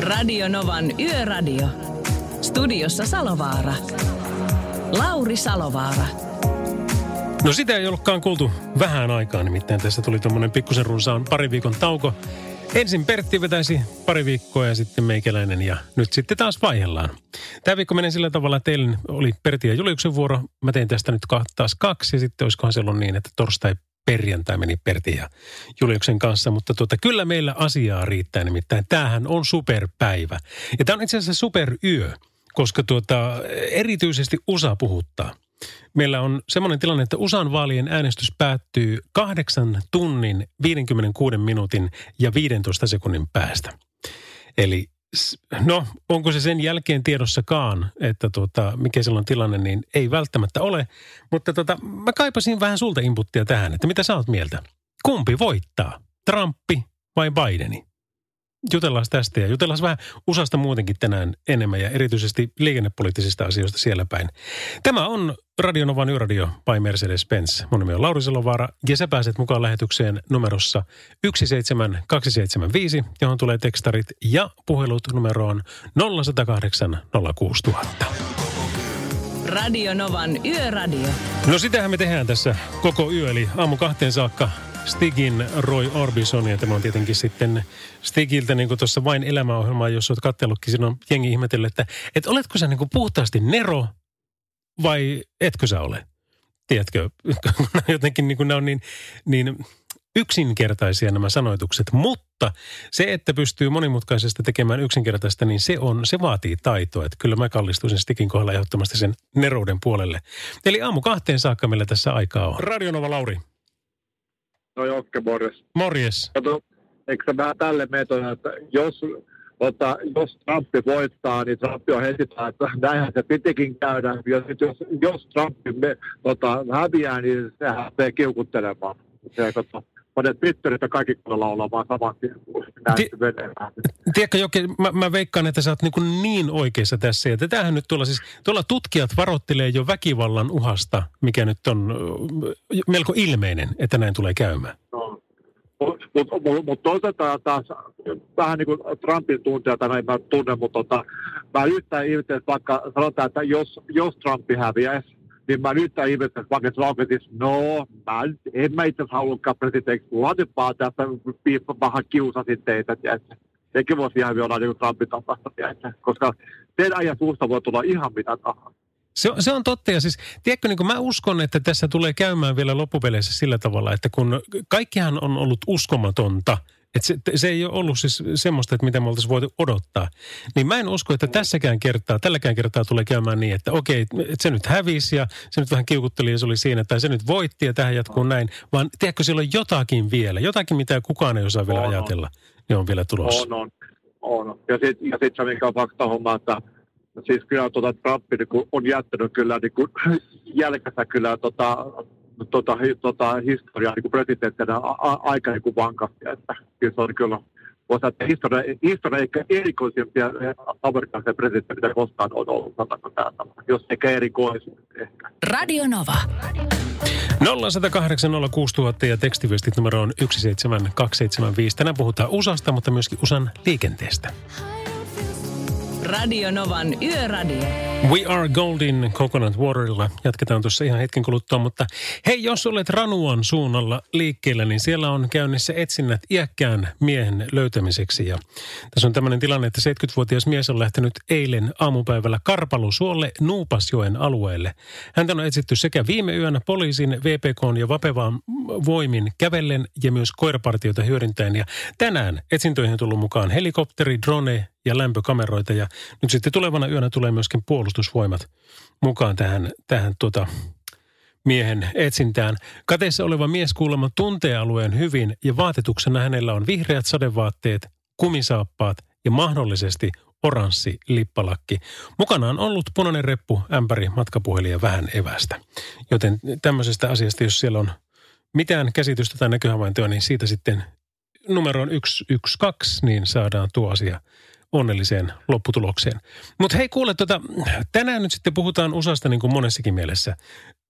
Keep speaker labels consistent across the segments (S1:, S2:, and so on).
S1: Radio Novan Yöradio. Studiossa Salovaara. Lauri Salovaara.
S2: No sitä ei ollutkaan kuultu vähän aikaa, nimittäin tässä tuli tuommoinen pikkusen runsaan pari viikon tauko. Ensin Pertti vetäisi pari viikkoa ja sitten meikäläinen ja nyt sitten taas vaihdellaan. Tämä viikko menee sillä tavalla, että eilen oli Pertti ja Juliuksen vuoro. Mä tein tästä nyt taas kaksi ja sitten olisikohan se ollut niin, että torstai perjantai meni Pertin ja Juliuksen kanssa, mutta tuota, kyllä meillä asiaa riittää nimittäin. Tämähän on superpäivä. Ja tämä on itse asiassa superyö, koska tuota, erityisesti USA puhuttaa. Meillä on semmoinen tilanne, että USAn vaalien äänestys päättyy kahdeksan tunnin, 56 minuutin ja 15 sekunnin päästä. Eli no, onko se sen jälkeen tiedossakaan, että tuota, mikä silloin tilanne, niin ei välttämättä ole. Mutta tota, mä kaipasin vähän sulta inputtia tähän, että mitä sä oot mieltä? Kumpi voittaa? Trumpi vai Bideni? Jutellaan tästä ja jutellaan vähän USAsta muutenkin tänään enemmän ja erityisesti liikennepoliittisista asioista siellä päin. Tämä on Radionovan Yöradio by Mercedes-Benz. Mun nimi on Lauri Selovaara ja sä pääset mukaan lähetykseen numerossa 17275, johon tulee tekstarit ja puhelut numeroon 0108 06000.
S1: Radio Novan Yöradio.
S2: No sitähän me tehdään tässä koko yö, eli aamu kahteen saakka Stigin Roy Orbison, ja tämä on tietenkin sitten Stigiltä niin tuossa vain elämäohjelmaa, jos olet katsellutkin, siinä on jengi ihmetellyt, että, että oletko sä niin puhtaasti Nero vai etkö sä ole? Tiedätkö, jotenkin niin nämä on niin, niin yksinkertaisia nämä sanoitukset, mutta se, että pystyy monimutkaisesta tekemään yksinkertaista, niin se, on, se vaatii taitoa. Että kyllä mä kallistuisin Stikin kohdalla ehdottomasti sen nerouden puolelle. Eli aamu kahteen saakka meillä tässä aikaa on. Radionova Lauri.
S3: No Jokke, morjes.
S2: Morjes.
S3: Kato, eikö se vähän tälle metoda, että jos, ota, jos Trump voittaa, niin Trump on heti, että näinhän se pitikin käydä. Ja sit jos, jos Trump me, tota, häviää, niin se lähtee kiukuttelemaan. Se, tota, monet Twitterit ja kaikki olla vaan saman tien, Ti-
S2: Tiedätkö Jokke, mä, mä veikkaan, että sä oot niin, niin oikeassa tässä. Ja tätähän nyt tuolla siis, tuolla tutkijat varottelee jo väkivallan uhasta, mikä nyt on melko ilmeinen, että näin tulee käymään.
S3: No. Mutta mut, mut, mut toisaalta taas vähän niin kuin Trumpin tunteja, näin mä tunnen, mutta tota, mä yhtään ihmettelen, että vaikka sanotaan, että jos, jos Trumpi häviäisi, nyt ihmettelen, että vaikka Trump no, mä, en mä itse asiassa halunnutkaan presidentiksi, mulla vaan tästä vähän kiusasin teitä, että sekin voisi ihan vielä niin Trumpin tapasta, koska sen ajan suusta voi tulla ihan mitä tahansa.
S2: Se, se on totta. Ja siis, tiedätkö, niin mä uskon, että tässä tulee käymään vielä loppupeleissä sillä tavalla, että kun kaikkihan on ollut uskomatonta – et se, se ei ole ollut siis semmoista, että mitä me oltaisiin voitu odottaa. Niin mä en usko, että tässäkään kertaa, tälläkään kertaa tulee käymään niin, että okei, että se nyt hävisi ja se nyt vähän kiukutteli ja se oli siinä, tai se nyt voitti ja tähän jatkuu näin. Vaan tiedätkö, siellä on jotakin vielä, jotakin mitä kukaan ei osaa vielä on, ajatella, on. niin on vielä tulossa.
S3: On, on. on. Ja sitten ja sit se, mikä on fakta homma, että siis kyllä tuota Trump niin on jättänyt kyllä niin kuin, jälkensä kyllä tota, tota, tota, historiaa niin presidenttinä aika niin kuin vankasti. Että kyllä se on kyllä voisi että historia, historia eikä erikoisimpia amerikkalaisia presidenttejä, mitä koskaan on ollut, sanotaanko täältä, jos eikä erikoisia ehkä.
S1: Radio Nova.
S2: 0108 06000 ja tekstiviestit numero on 17275. Tänään puhutaan USAsta, mutta myöskin USAn liikenteestä.
S1: Radio Novan Yöradio.
S2: We are golden coconut waterilla. Jatketaan tuossa ihan hetken kuluttua, mutta hei, jos olet Ranuan suunnalla liikkeellä, niin siellä on käynnissä etsinnät iäkkään miehen löytämiseksi. Ja tässä on tämmöinen tilanne, että 70-vuotias mies on lähtenyt eilen aamupäivällä Karpalusuolle Nuupasjoen alueelle. Häntä on etsitty sekä viime yönä poliisin, VPK ja Vapevaan voimin kävellen ja myös koirapartioita hyödyntäen. Ja tänään etsintöihin on tullut mukaan helikopteri, drone ja lämpökameroita. Ja nyt sitten tulevana yönä tulee myöskin puolustusvoimat mukaan tähän, tähän tuota, miehen etsintään. Kateessa oleva mies kuulemma tuntee alueen hyvin ja vaatetuksena hänellä on vihreät sadevaatteet, kumisaappaat ja mahdollisesti oranssi lippalakki. Mukana on ollut punainen reppu, ämpäri, matkapuhelin ja vähän evästä. Joten tämmöisestä asiasta, jos siellä on mitään käsitystä tai näköhavaintoa, niin siitä sitten numeroon 112, niin saadaan tuo asia onnelliseen lopputulokseen. Mutta hei kuule, tota, tänään nyt sitten puhutaan USAsta niin kuin monessakin mielessä.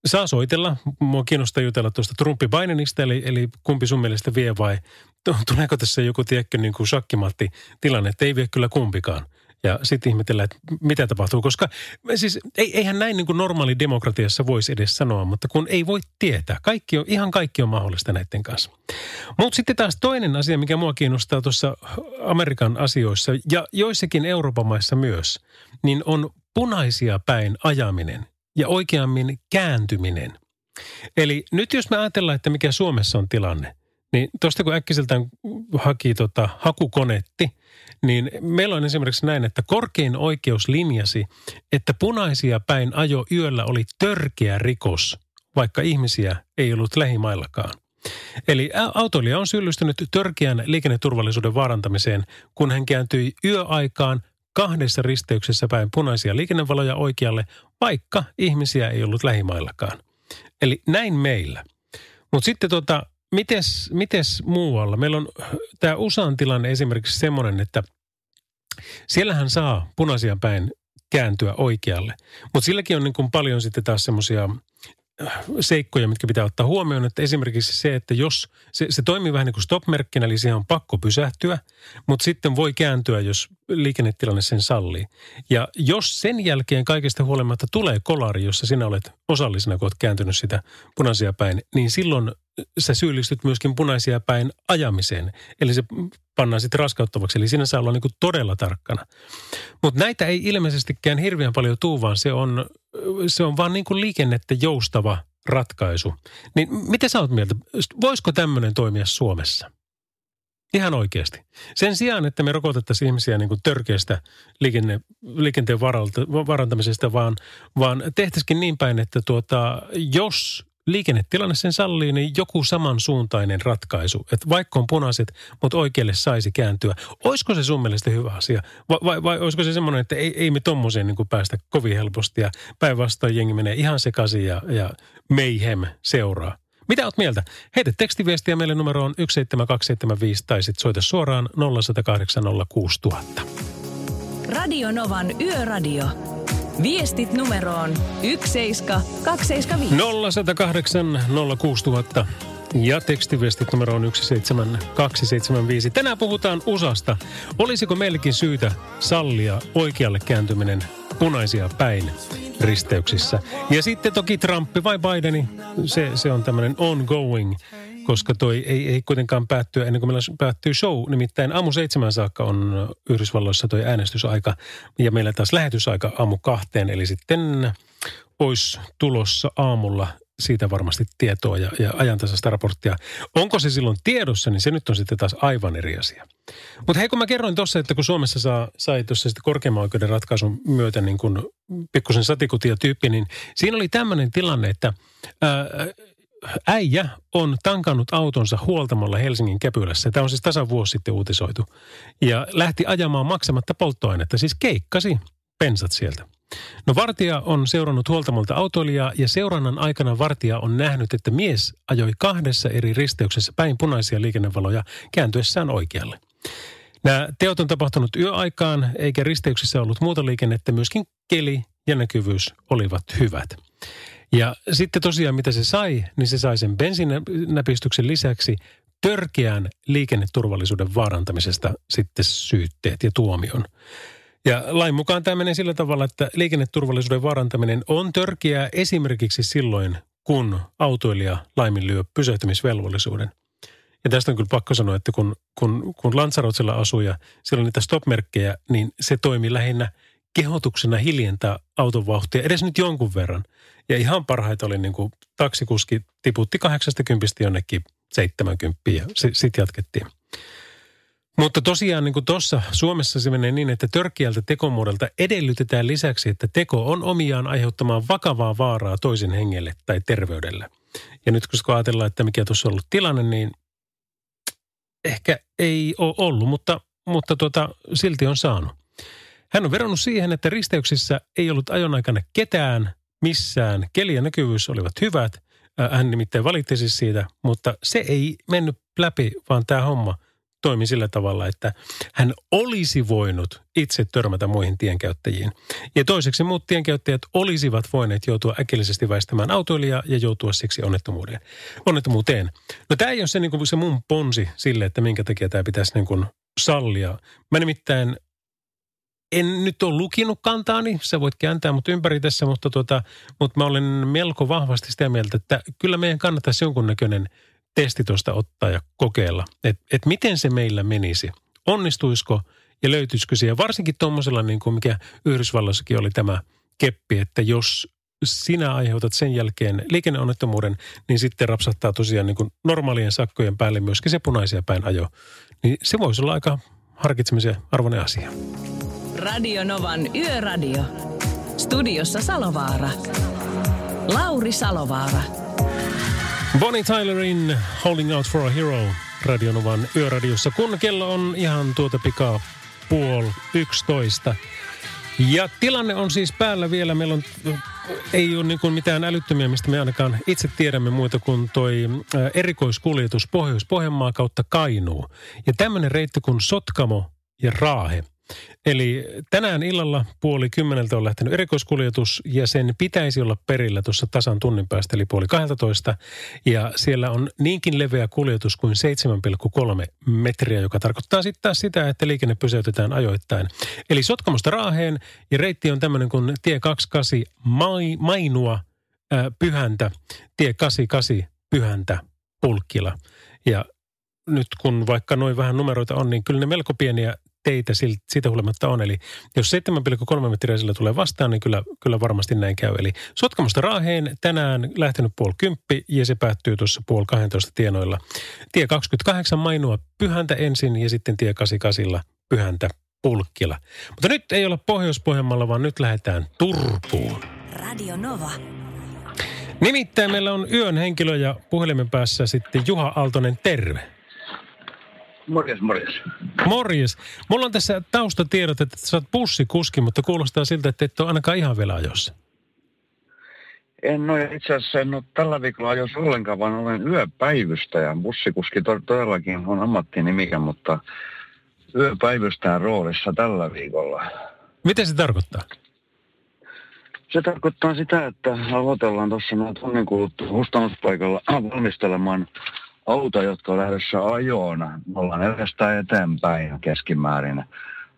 S2: Saa soitella. Mua kiinnostaa jutella tuosta Trumpi Bidenista, eli, eli kumpi sun mielestä vie vai tuleeko tässä joku, tiedätkö, niin kuin shakkimatti tilanne, ei vie kyllä kumpikaan – ja sitten ihmetellään, että mitä tapahtuu. Koska siis eihän näin niin kuin normaali demokratiassa voisi edes sanoa, mutta kun ei voi tietää. Kaikki on, ihan kaikki on mahdollista näiden kanssa. Mutta sitten taas toinen asia, mikä mua kiinnostaa tuossa Amerikan asioissa ja joissakin Euroopan maissa myös, niin on punaisia päin ajaminen ja oikeammin kääntyminen. Eli nyt jos me ajatellaan, että mikä Suomessa on tilanne, niin tuosta kun äkkiseltään haki tota hakukonetti, niin meillä on esimerkiksi näin, että korkein oikeus linjasi, että punaisia päin ajo yöllä oli törkeä rikos, vaikka ihmisiä ei ollut lähimaillakaan. Eli autoilija on syyllistynyt törkeän liikenneturvallisuuden vaarantamiseen, kun hän kääntyi yöaikaan kahdessa risteyksessä päin punaisia liikennevaloja oikealle, vaikka ihmisiä ei ollut lähimaillakaan. Eli näin meillä. Mutta sitten tota, mites, mites muualla? Meillä on tämä USAn tilanne esimerkiksi semmoinen, että siellähän saa punaisia päin kääntyä oikealle. Mutta silläkin on niin kuin paljon sitten taas semmoisia seikkoja, mitkä pitää ottaa huomioon, että esimerkiksi se, että jos se, se toimii vähän niin kuin stop-merkkinä, eli siihen on pakko pysähtyä, mutta sitten voi kääntyä, jos liikennetilanne sen sallii. Ja jos sen jälkeen kaikesta huolimatta tulee kolari, jossa sinä olet osallisena, kun olet kääntynyt sitä punaisia päin, niin silloin sä syyllistyt myöskin punaisia päin ajamiseen. Eli se pannaan sitten raskauttavaksi. Eli siinä saa olla niin todella tarkkana. Mutta näitä ei ilmeisestikään hirveän paljon tuu, vaan se on, se on vaan niin kuin liikennettä joustava ratkaisu. Niin mitä sä oot mieltä? Voisiko tämmöinen toimia Suomessa? Ihan oikeasti. Sen sijaan, että me rokotettaisiin ihmisiä niin kuin törkeästä liikenne, liikenteen varalta, varantamisesta, vaan, vaan tehtäisikin niin päin, että tuota, jos liikennetilanne sen sallii, niin joku samansuuntainen ratkaisu. Että vaikka on punaiset, mutta oikealle saisi kääntyä. Olisiko se sun mielestä hyvä asia? Vai, vai, vai olisiko se semmoinen, että ei, ei me tommoseen niin päästä kovin helposti ja päinvastoin jengi menee ihan sekaisin ja, ja mayhem seuraa? Mitä oot mieltä? Heitä tekstiviestiä meille numeroon 17275 tai sitten soita suoraan 0108 06000.
S1: Radio Novan Yöradio. Viestit numeroon 17275.
S2: 0108 06000 ja tekstiviestit numero on 17275. Tänään puhutaan USAsta. Olisiko meillekin syytä sallia oikealle kääntyminen punaisia päin risteyksissä? Ja sitten toki Trumpi vai Bideni, se, se on tämmöinen ongoing koska toi ei, ei kuitenkaan päättyä ennen kuin meillä päättyy show. Nimittäin aamu seitsemän saakka on Yhdysvalloissa toi äänestysaika ja meillä taas lähetysaika aamu kahteen. Eli sitten olisi tulossa aamulla siitä varmasti tietoa ja, ja ajantasaista raporttia. Onko se silloin tiedossa, niin se nyt on sitten taas aivan eri asia. Mutta hei, kun mä kerroin tuossa, että kun Suomessa saa, sai tuossa sitten korkeimman oikeuden ratkaisun myötä niin kuin pikkusen satikutia tyyppi, niin siinä oli tämmöinen tilanne, että ää, äijä on tankannut autonsa huoltamalla Helsingin Käpylässä. Tämä on siis tasan vuosi sitten uutisoitu. Ja lähti ajamaan maksamatta polttoainetta, siis keikkasi pensat sieltä. No vartija on seurannut huoltamolta autoilijaa ja seurannan aikana vartija on nähnyt, että mies ajoi kahdessa eri risteyksessä päin punaisia liikennevaloja kääntyessään oikealle. Nämä teot on tapahtunut yöaikaan, eikä risteyksissä ollut muuta liikennettä, myöskin keli ja näkyvyys olivat hyvät. Ja sitten tosiaan mitä se sai, niin se sai sen bensinäpistyksen lisäksi törkeän liikenneturvallisuuden vaarantamisesta sitten syytteet ja tuomion. Ja lain mukaan tämä menee sillä tavalla, että liikenneturvallisuuden vaarantaminen on törkeää esimerkiksi silloin, kun autoilija laiminlyö pysähtymisvelvollisuuden. Ja tästä on kyllä pakko sanoa, että kun, kun, kun Lanzarotsella asuu ja siellä on niitä stop-merkkejä, niin se toimi lähinnä kehotuksena hiljentää auton vauhtia edes nyt jonkun verran. Ja ihan parhaita oli niin kuin taksikuski tiputti 80 jonnekin 70 ja sitten jatkettiin. Mutta tosiaan niin kuin tuossa Suomessa se menee niin, että törkeältä tekomuodolta edellytetään lisäksi, että teko on omiaan aiheuttamaan vakavaa vaaraa toisen hengelle tai terveydelle. Ja nyt kun ajatellaan, että mikä tuossa on ollut tilanne, niin ehkä ei ole ollut, mutta mutta tuota, silti on saanut. Hän on veronnut siihen, että risteyksissä ei ollut ajon aikana ketään missään. Keli ja näkyvyys olivat hyvät. Hän nimittäin valitti siis siitä, mutta se ei mennyt läpi, vaan tämä homma – toimi sillä tavalla, että hän olisi voinut itse törmätä muihin tienkäyttäjiin. Ja toiseksi muut tienkäyttäjät olisivat voineet joutua äkillisesti väistämään autoilijaa ja joutua siksi onnettomuuteen. onnettomuuteen. No tämä ei ole se, niin kuin se mun ponsi sille, että minkä takia tämä pitäisi niin kuin sallia. Mä nimittäin en nyt ole lukinut kantaani, sä voit kääntää mut ympäri tässä, mutta, tuota, mutta mä olen melko vahvasti sitä mieltä, että kyllä meidän kannattaisi jonkunnäköinen – testi tuosta ottaa ja kokeilla, että et miten se meillä menisi. Onnistuisiko ja löytyisikö siihen, varsinkin tuommoisella niin kuin mikä Yhdysvalloissakin oli tämä keppi, että jos sinä aiheutat sen jälkeen liikenneonnettomuuden, niin sitten rapsahtaa tosiaan niin kuin normaalien sakkojen päälle myöskin se punaisia päin ajo. Niin se voisi olla aika harkitsemisen arvoinen asia.
S1: Radio Novan Yöradio. Studiossa Salovaara. Lauri Salovaara.
S2: Bonnie Tylerin Holding Out for a Hero Radionovan yöradiossa, kun kello on ihan tuota pikaa puol yksitoista. Ja tilanne on siis päällä vielä. Meillä on, ei ole niin mitään älyttömiä, mistä me ainakaan itse tiedämme muuta kuin toi erikoiskuljetus Pohjois-Pohjanmaa kautta Kainuu. Ja tämmöinen reitti kuin Sotkamo ja Raahe – Eli tänään illalla puoli kymmeneltä on lähtenyt erikoiskuljetus ja sen pitäisi olla perillä tuossa tasan tunnin päästä, eli puoli 12. Ja siellä on niinkin leveä kuljetus kuin 7,3 metriä, joka tarkoittaa sitten sitä, että liikenne pysäytetään ajoittain. Eli Sotkamosta Raaheen ja reitti on tämmöinen kuin tie 28 Mai, Mainua ää, Pyhäntä, tie 88 Pyhäntä Pulkkila. Ja nyt kun vaikka noin vähän numeroita on, niin kyllä ne melko pieniä teitä siitä huolimatta on. Eli jos 7,3 metriä sillä tulee vastaan, niin kyllä, kyllä varmasti näin käy. Eli Sotkamosta Raaheen tänään lähtenyt puoli kymppi ja se päättyy tuossa puoli 12 tienoilla. Tie 28 Mainua Pyhäntä ensin ja sitten tie 88 Pyhäntä Pulkkila. Mutta nyt ei olla Pohjois-Pohjanmaalla, vaan nyt lähdetään Turkuun.
S1: Radio Nova.
S2: Nimittäin meillä on yön henkilö ja puhelimen päässä sitten Juha Aaltonen, terve.
S4: Morjes, morjes.
S2: Morjes. Mulla on tässä taustatiedot, että sä oot bussikuski, mutta kuulostaa siltä, että et ole ainakaan ihan vielä ajossa.
S4: En ole itse asiassa en ole tällä viikolla ajossa ollenkaan, vaan olen yöpäivystäjä. Bussikuski to- todellakin on ammattinimikä, mutta yöpäivystäjän roolissa tällä viikolla.
S2: Miten se tarkoittaa?
S4: Se tarkoittaa sitä, että aloitellaan tuossa noin tunnin kuluttua kustannuspaikalla valmistelemaan auto, jotka on lähdössä ajoon, ollaan neljästä eteenpäin keskimäärin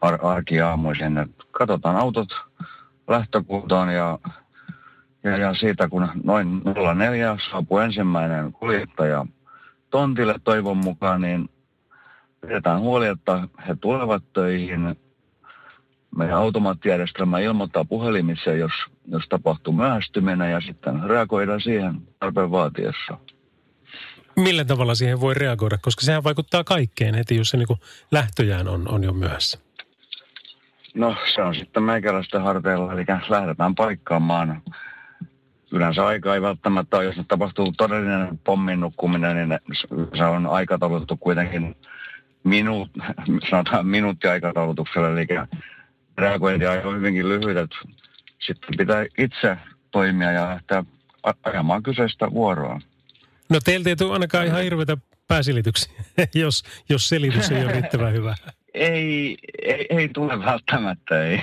S4: ar- arkiaamuisin. Katsotaan autot lähtökuntoon ja, ja, ja siitä kun noin 04 saapuu ensimmäinen kuljettaja tontille toivon mukaan, niin pidetään huoli, että he tulevat töihin. Meidän automaattijärjestelmä ilmoittaa puhelimitse, jos, jos tapahtuu myöhästyminen ja sitten reagoidaan siihen tarpeen vaatiessa.
S2: Millä tavalla siihen voi reagoida? Koska sehän vaikuttaa kaikkeen heti, jos se niin lähtöjään on, on jo myöhässä.
S4: No se on sitten meikäläisten harteilla, eli lähdetään paikkaamaan. Yleensä aika ei välttämättä ole, jos nyt tapahtuu todellinen pommin nukkuminen, niin se on aikataulutettu kuitenkin minuut, sanotaan minuuttiaikataulutuksella, eli reagointi on hyvinkin lyhyt, että sitten pitää itse toimia ja lähteä ajamaan kyseistä vuoroa.
S2: No teiltä ei tule ainakaan ihan hirveitä pääsilityksiä, jos, jos selitys ei ole riittävän hyvä.
S4: Ei, ei, ei tule välttämättä, ei.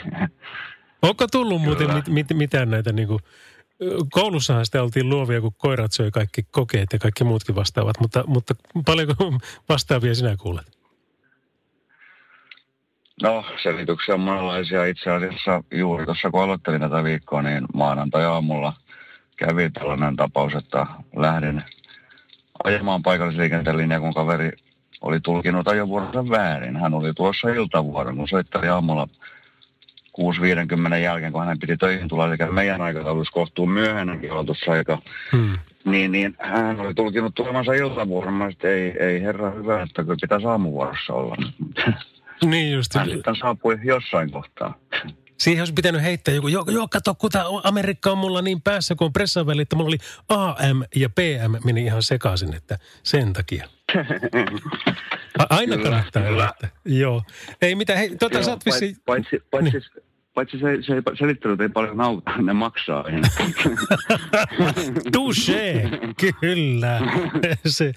S2: Onko tullut muuten mit, mit, mitään näitä niin kuin, koulussahan sitä oltiin luovia, kun koirat söi kaikki kokeet ja kaikki muutkin vastaavat, mutta, mutta paljonko vastaavia sinä kuulet?
S4: No, selityksiä on monenlaisia. Itse asiassa juuri tuossa kun aloittelin tätä viikkoa, niin maanantai-aamulla kävi tällainen tapaus, että lähdin ajamaan paikallisliikenteen linjaa, kun kaveri oli tulkinut ajovuoronsa väärin. Hän oli tuossa iltavuoron, kun soitteli aamulla 6.50 jälkeen, kun hänen piti töihin tulla, eli meidän aikataulussa kohtuu myöhäinenkin aloitusaika. Hmm. Niin, niin hän oli tulkinut tulemansa iltavuoron. Mä sitten, ei, ei herra hyvä, että kyllä pitää aamuvuorossa olla.
S2: Niin just.
S4: Hän sitten saapui jossain kohtaa.
S2: Siihen olisi pitänyt heittää joku, joo, joo kato, kun tämä Amerikka on mulla niin päässä, kun on pressaväli, että mulla oli AM ja PM meni ihan sekaisin, että sen takia. Aina kannattaa. Joo. Ei mitään. Hei, tota,
S4: Joo,
S2: sä oot vissiin...
S4: Paitsi, paitsi, paitsi, paitsi se, se ei, selittelyt ei paljon auta, ne maksaa aina.
S2: Touché, kyllä. se,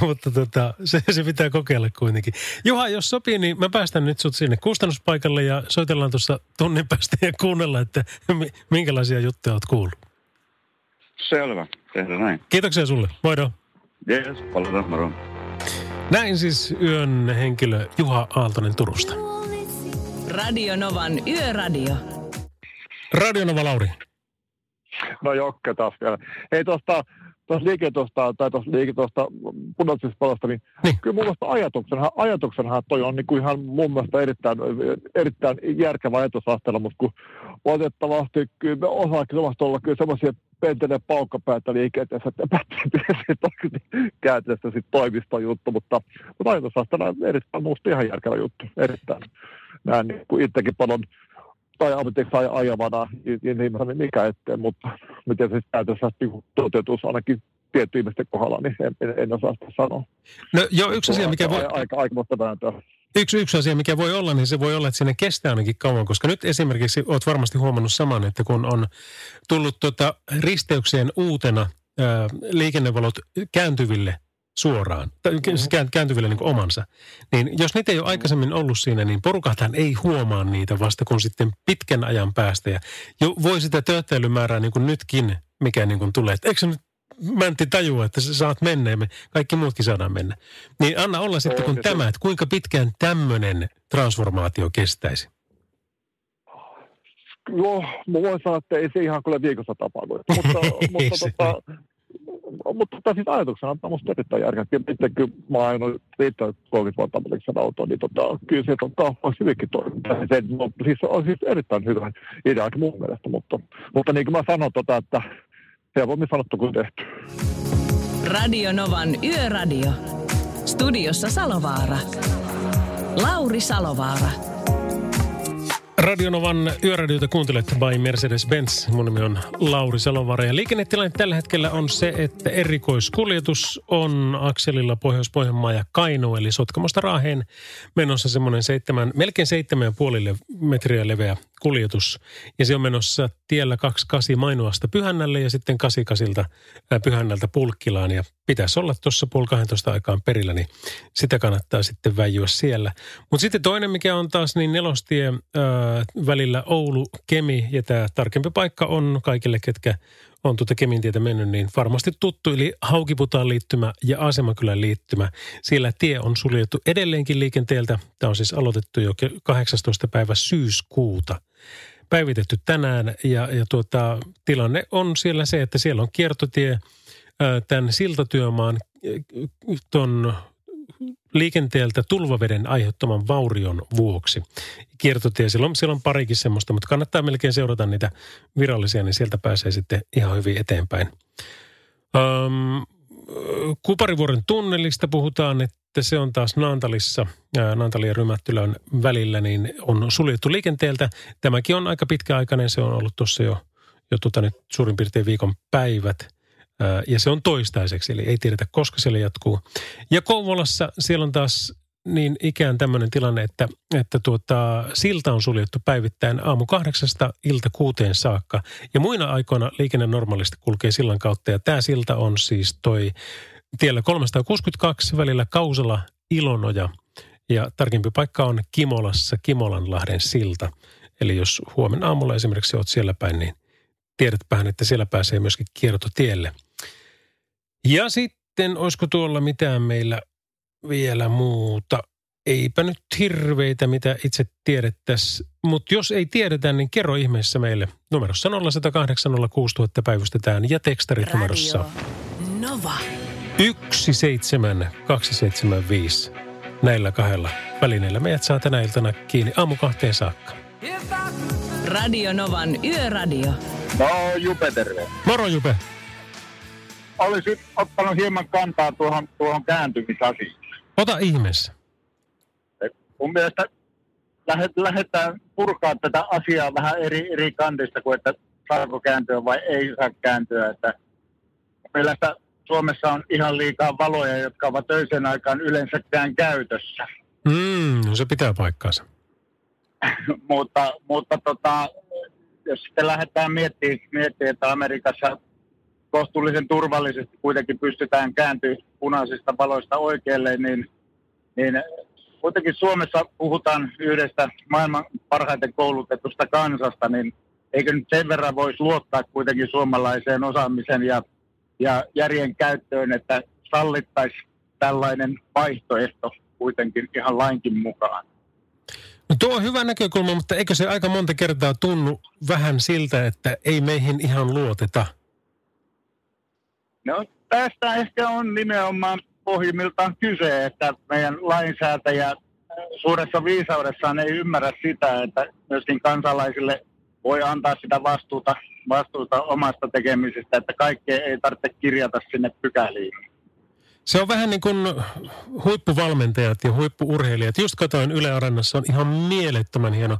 S2: mutta tota, se, se pitää kokeilla kuitenkin. Juha, jos sopii, niin mä päästän nyt sut sinne kustannuspaikalle ja soitellaan tuossa tunnin päästä ja kuunnella, että mi- minkälaisia juttuja oot kuullut.
S4: Selvä, tehdään näin.
S2: Kiitoksia sulle. Moido.
S4: Jees, palataan moro.
S2: Näin siis yön henkilö Juha Aaltonen Turusta.
S1: Radio Novan Yöradio.
S2: Radionova Lauri.
S5: No Jokke taas vielä. Hei tuosta tuosta liiketosta, tai tuosta liiketosta palosta, niin,
S2: Niin.
S5: kyllä mun mielestä ajatuksenhan, ajatuksenhan toi on niin kuin ihan mun mielestä erittäin, erittäin järkevä ajatusasteella, mutta kun valitettavasti kyllä me osaakin omasta olla kyllä semmoisia penteiden paukkapäätä liikenteessä, että oikeasti käytännössä sitten toimiston juttu, mutta, mutta ajatusasteella on erittäin musta ihan järkevä juttu, erittäin. Näin niin kuin itsekin paljon tai ammatiksi aj- ajavana, niin, niin, niin mikä ettei, mutta miten se käytössä niin toteutus ainakin tietty ihmisten kohdalla, niin en, en, en osaa sitä sanoa.
S2: No joo, yksi asia, mikä voi,
S5: Aika, aika, aika vääntöä.
S2: yksi, yksi asia, mikä voi olla, niin se voi olla, että sinne kestää ainakin kauan, koska nyt esimerkiksi olet varmasti huomannut saman, että kun on tullut tota risteykseen uutena ää, liikennevalot kääntyville suoraan, siis kään- kääntyville niin omansa, niin jos niitä ei ole aikaisemmin ollut siinä, niin porukathan ei huomaa niitä vasta kun sitten pitkän ajan päästä. Ja jo voi sitä tööttäilymäärää niin kuin nytkin, mikä niin kuin tulee, että eikö nyt Mäntti tajua, että sä saat mennä ja me kaikki muutkin saadaan mennä. Niin anna olla sitten kun tämä, että kuinka pitkään tämmöinen transformaatio kestäisi.
S5: No, mä voin sanoa, että ei se ihan kyllä viikossa tapahdu. Mutta, mutta, tota, mutta tota, siis ajatuksena on musta erittäin järkeä. Itse kun mä oon ajanut riittävän 30 vuotta ammatiksen autoa, niin tota, kyllä se tota, olisi hyvinkin toimintaa. Se, no, siis on siis erittäin hyvä idea mun mielestä, mutta, mutta niin kuin mä sanon, tota, että helpommin sanottu kuin tehty.
S1: Radio Novan Yöradio. Studiossa Salovaara. Lauri Salovaara.
S2: Radionovan yöradiota kuuntelette by Mercedes-Benz. Mun nimi on Lauri Salovaara ja liikennetilanne tällä hetkellä on se, että erikoiskuljetus on akselilla Pohjois-Pohjanmaa ja Kainu, eli Sotkamosta Raaheen menossa semmoinen seitsemän, melkein seitsemän puolille metriä leveä kuljetus. Ja se on menossa tiellä 28 Mainoasta Pyhännälle ja sitten 88 ää, Pyhännältä Pulkkilaan. Ja pitäisi olla tuossa puoli 12 aikaan perillä, niin sitä kannattaa sitten väijyä siellä. Mutta sitten toinen, mikä on taas niin nelostie ää, välillä Oulu-Kemi, ja tämä tarkempi paikka on kaikille, ketkä on tuota Kemin tietä mennyt, niin varmasti tuttu, eli Haukiputaan liittymä ja Asemakylän liittymä. Siellä tie on suljettu edelleenkin liikenteeltä. Tämä on siis aloitettu jo ke- 18. päivä syyskuuta. Päivitetty tänään ja, ja tuota, tilanne on siellä se, että siellä on kiertotie tämän siltatyömaan tuon liikenteeltä tulvaveden aiheuttaman vaurion vuoksi. Kiertotie, siellä on, siellä on parikin semmoista, mutta kannattaa melkein seurata niitä virallisia, niin sieltä pääsee sitten ihan hyvin eteenpäin. Öm, Kuparivuoren tunnelista puhutaan, että se on taas Naantalissa, Naantalin ja Rymättylän välillä, niin on suljettu liikenteeltä. Tämäkin on aika pitkäaikainen, se on ollut tuossa jo, jo tota nyt suurin piirtein viikon päivät. Ja se on toistaiseksi, eli ei tiedetä koska siellä jatkuu. Ja Kouvolassa siellä on taas niin ikään tämmöinen tilanne, että, että tuota, silta on suljettu päivittäin aamu kahdeksasta ilta kuuteen saakka. Ja muina aikoina liikenne normaalisti kulkee sillan kautta. Ja tämä silta on siis toi tiellä 362 välillä Kausala Ilonoja. Ja tarkempi paikka on Kimolassa Kimolanlahden silta. Eli jos huomenna aamulla esimerkiksi olet siellä päin, niin tiedätpähän, että siellä pääsee myöskin kiertotielle. Ja sitten, olisiko tuolla mitään meillä vielä muuta? Eipä nyt hirveitä, mitä itse tiedettäisiin. Mutta jos ei tiedetä, niin kerro ihmeessä meille. Numerossa 0108 06000 päivystetään ja tekstarit numerossa
S1: Radio Nova.
S2: 17275. Näillä kahdella välineillä meidät saa tänä iltana kiinni aamu kahteen saakka.
S1: Radio Novan Yöradio.
S6: No, Jupe terve.
S2: Moro Jupe.
S6: Olisin ottanut hieman kantaa tuohon, tuohon kääntymisasiaan.
S2: Ota ihmeessä.
S6: Et Mun mielestä lähet, lähdetään purkaa tätä asiaa vähän eri, eri kantista kuin, että saako kääntyä vai ei saa kääntyä. Että mielestä Suomessa on ihan liikaa valoja, jotka ovat öisen aikaan yleensäkään käytössä.
S2: Mm, no se pitää paikkaansa.
S6: mutta mutta tota, jos sitten lähdetään miettimään, miettimään, että Amerikassa kohtuullisen turvallisesti kuitenkin pystytään kääntymään punaisista valoista oikealle, niin, niin kuitenkin Suomessa puhutaan yhdestä maailman parhaiten koulutetusta kansasta, niin eikö nyt sen verran voisi luottaa kuitenkin suomalaiseen osaamisen ja, ja järjen käyttöön, että sallittaisiin tällainen vaihtoehto kuitenkin ihan lainkin mukaan.
S2: No tuo on hyvä näkökulma, mutta eikö se aika monta kertaa tunnu vähän siltä, että ei meihin ihan luoteta?
S6: No tästä ehkä on nimenomaan pohjimmiltaan kyse, että meidän lainsäätäjä suuressa viisaudessaan ei ymmärrä sitä, että myöskin kansalaisille voi antaa sitä vastuuta, vastuuta omasta tekemisestä, että kaikkea ei tarvitse kirjata sinne pykäliin.
S2: Se on vähän niin kuin huippuvalmentajat ja huippuurheilijat. Just katoin Yle Areenassa on ihan mielettömän hieno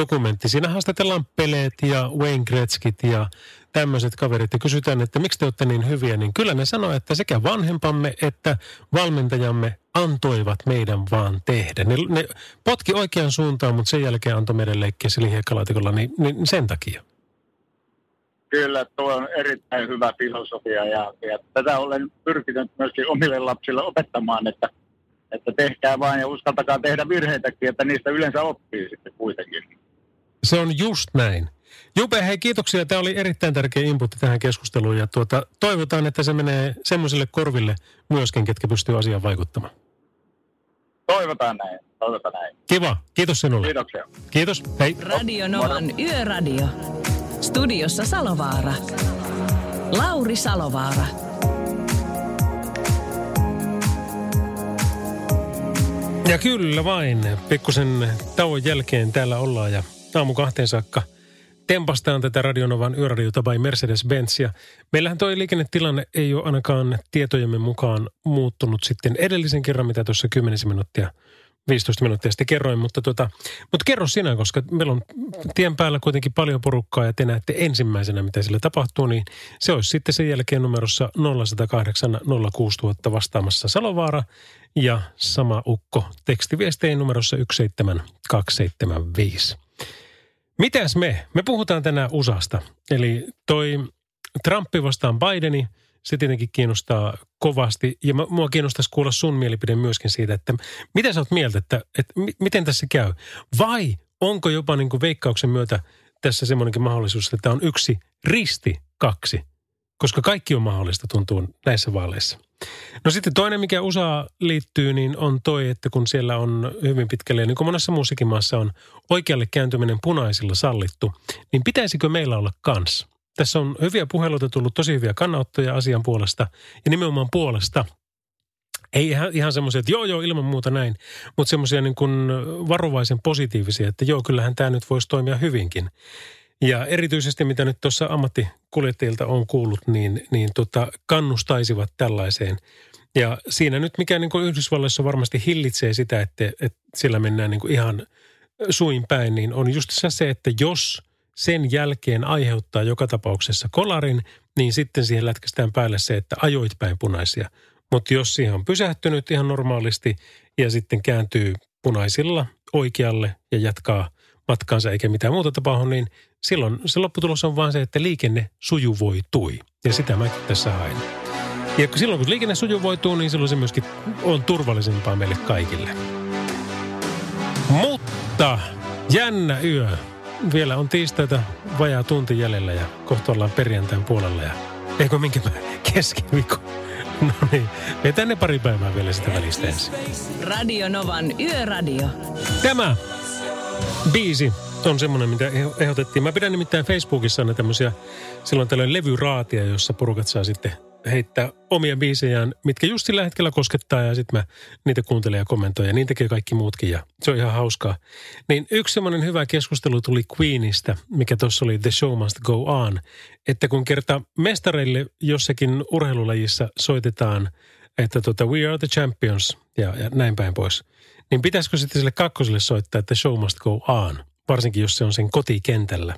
S2: dokumentti. Siinä haastatellaan Peleet ja Wayne Gretzkit ja tämmöiset kaverit ja kysytään, että miksi te olette niin hyviä, niin kyllä ne sanoo, että sekä vanhempamme että valmentajamme antoivat meidän vaan tehdä. Ne, ne potki oikeaan suuntaan, mutta sen jälkeen antoi meidän leikkiä hiekkalaatikolla, niin, niin sen takia.
S6: Kyllä, tuo on erittäin hyvä filosofia ja, ja tätä olen pyrkinyt myöskin omille lapsille opettamaan, että, että tehkää vain ja uskaltakaa tehdä virheitäkin, että niistä yleensä oppii sitten kuitenkin.
S2: Se on just näin. Jupe, hei kiitoksia. Tämä oli erittäin tärkeä input tähän keskusteluun ja tuota, toivotaan, että se menee semmoiselle korville myöskin, ketkä pystyy asiaan vaikuttamaan.
S6: Toivotaan näin. Toivotaan näin.
S2: Kiva. Kiitos sinulle.
S6: Kiitoksia.
S2: Kiitos. Hei.
S1: Radio Novan Yöradio. Studiossa Salovaara. Lauri Salovaara.
S2: Ja kyllä vain. Pikkusen tauon jälkeen täällä ollaan ja aamu kahteen saakka tempastaan tätä Radionovan yöradiota by Mercedes-Benz. Ja meillähän toi liikennetilanne ei ole ainakaan tietojemme mukaan muuttunut sitten edellisen kerran, mitä tuossa 10 minuuttia 15 minuuttia sitten kerroin, mutta, tota, mutta kerro sinä, koska meillä on tien päällä kuitenkin paljon porukkaa ja te näette ensimmäisenä, mitä sillä tapahtuu, niin se olisi sitten sen jälkeen numerossa 0108 06000 vastaamassa Salovaara ja sama ukko tekstiviestein numerossa 17275. Mitäs me? Me puhutaan tänään USAsta. Eli toi Trumpi vastaan Bideni – se tietenkin kiinnostaa kovasti. Ja mua kiinnostaisi kuulla sun mielipide myöskin siitä, että mitä sä oot mieltä, että, että miten tässä käy? Vai onko jopa niin kuin veikkauksen myötä tässä semmoinenkin mahdollisuus, että on yksi risti kaksi? Koska kaikki on mahdollista tuntuu näissä vaaleissa. No sitten toinen, mikä USA liittyy, niin on toi, että kun siellä on hyvin pitkälle, niin kuin monessa muussakin maassa on oikealle kääntyminen punaisilla sallittu, niin pitäisikö meillä olla kans? Tässä on hyviä puheluita tullut, tosi hyviä kannanottoja asian puolesta ja nimenomaan puolesta. Ei ihan, ihan semmoisia, että joo joo ilman muuta näin, mutta semmoisia niin kuin varovaisen positiivisia, että joo kyllähän tämä nyt voisi toimia hyvinkin. Ja erityisesti mitä nyt tuossa ammattikuljettajilta on kuullut, niin, niin tota, kannustaisivat tällaiseen. Ja siinä nyt mikä niin kuin Yhdysvalloissa varmasti hillitsee sitä, että, että sillä mennään niin kuin ihan suin päin, niin on just se, että jos – sen jälkeen aiheuttaa joka tapauksessa kolarin, niin sitten siihen lätkästään päälle se, että ajoit päin punaisia. Mutta jos siihen on pysähtynyt ihan normaalisti ja sitten kääntyy punaisilla oikealle ja jatkaa matkaansa eikä mitään muuta tapahdu, niin silloin se lopputulos on vain se, että liikenne sujuvoitui. Ja sitä mä tässä hain. Ja silloin kun liikenne sujuvoituu, niin silloin se myöskin on turvallisempaa meille kaikille. Mutta jännä yö vielä on tiistaita vajaa tunti jäljellä ja kohta ollaan perjantain puolella ja eikö minkä keskiviikko. No niin, vetään ne pari päivää vielä sitä välistä ensin.
S1: Radio Novan Yöradio.
S2: Tämä biisi on semmoinen, mitä ehdotettiin. Mä pidän nimittäin Facebookissa aina tämmöisiä silloin tällöin levyraatia, jossa porukat saa sitten heittää omia biisejään, mitkä just sillä hetkellä koskettaa ja sitten mä niitä kuuntelen ja kommentoin ja niin tekee kaikki muutkin ja se on ihan hauskaa. Niin yksi semmoinen hyvä keskustelu tuli Queenista, mikä tuossa oli The Show Must Go On, että kun kerta mestareille jossakin urheilulajissa soitetaan, että tota, we are the champions ja, ja näin päin pois, niin pitäisikö sitten sille kakkoselle soittaa, että show must go on, varsinkin jos se on sen kotikentällä,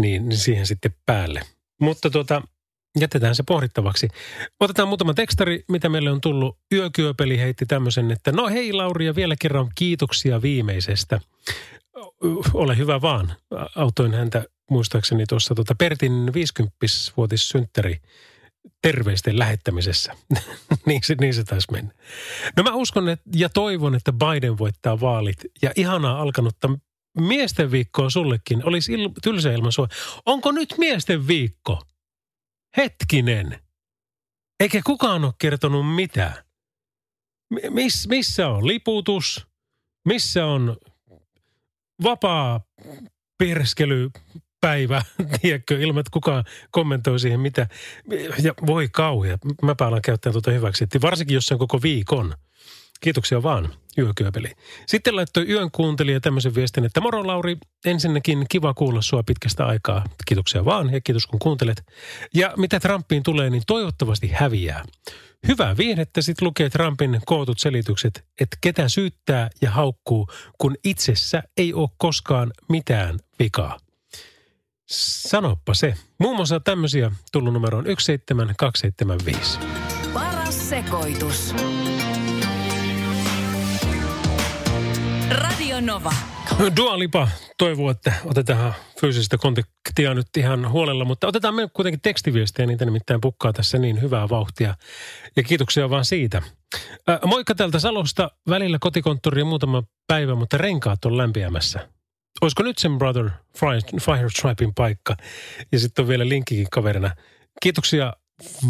S2: niin, niin siihen sitten päälle. Mutta tota, jätetään se pohdittavaksi. Otetaan muutama tekstari, mitä meille on tullut. Yökyöpeli heitti tämmöisen, että no hei Lauri ja vielä kerran kiitoksia viimeisestä. Ole hyvä vaan. Autoin häntä muistaakseni tuossa tuota Pertin 50-vuotissynttäri terveisten lähettämisessä. niin, se, niin se taisi mennä. No mä uskon että, ja toivon, että Biden voittaa vaalit. Ja ihanaa alkanutta miesten viikkoa sullekin. Olisi il, tylsä ilman sua. Onko nyt miesten viikko? Hetkinen. Eikä kukaan ole kertonut mitään. Miss, missä on liputus? Missä on vapaa perskely päivä, tiedätkö, ilman että kukaan kommentoi siihen mitä. Ja voi kauhea, mä alan käyttää tuota hyväksi. Varsinkin jos se on koko viikon. Kiitoksia vaan, yökyöpeli. Sitten laittoi yön kuuntelija tämmöisen viestin, että moro Lauri, ensinnäkin kiva kuulla sua pitkästä aikaa. Kiitoksia vaan ja kiitos kun kuuntelet. Ja mitä Trumpiin tulee, niin toivottavasti häviää. Hyvää viihdettä sitten lukee Trumpin kootut selitykset, että ketä syyttää ja haukkuu, kun itsessä ei ole koskaan mitään vikaa. Sanoppa se. Muun muassa tämmöisiä tullut numeroon 17275.
S1: Paras sekoitus. Radio Nova.
S2: Dua Lipa toivoo, että otetaan fyysistä kontaktia nyt ihan huolella, mutta otetaan me kuitenkin tekstiviestejä, niitä nimittäin pukkaa tässä niin hyvää vauhtia. Ja kiitoksia vaan siitä. Äh, moikka täältä Salosta, välillä kotikonttori ja muutama päivä, mutta renkaat on lämpiämässä. Olisiko nyt sen Brother Fire Stripein paikka? Ja sitten on vielä linkkikin kaverina. Kiitoksia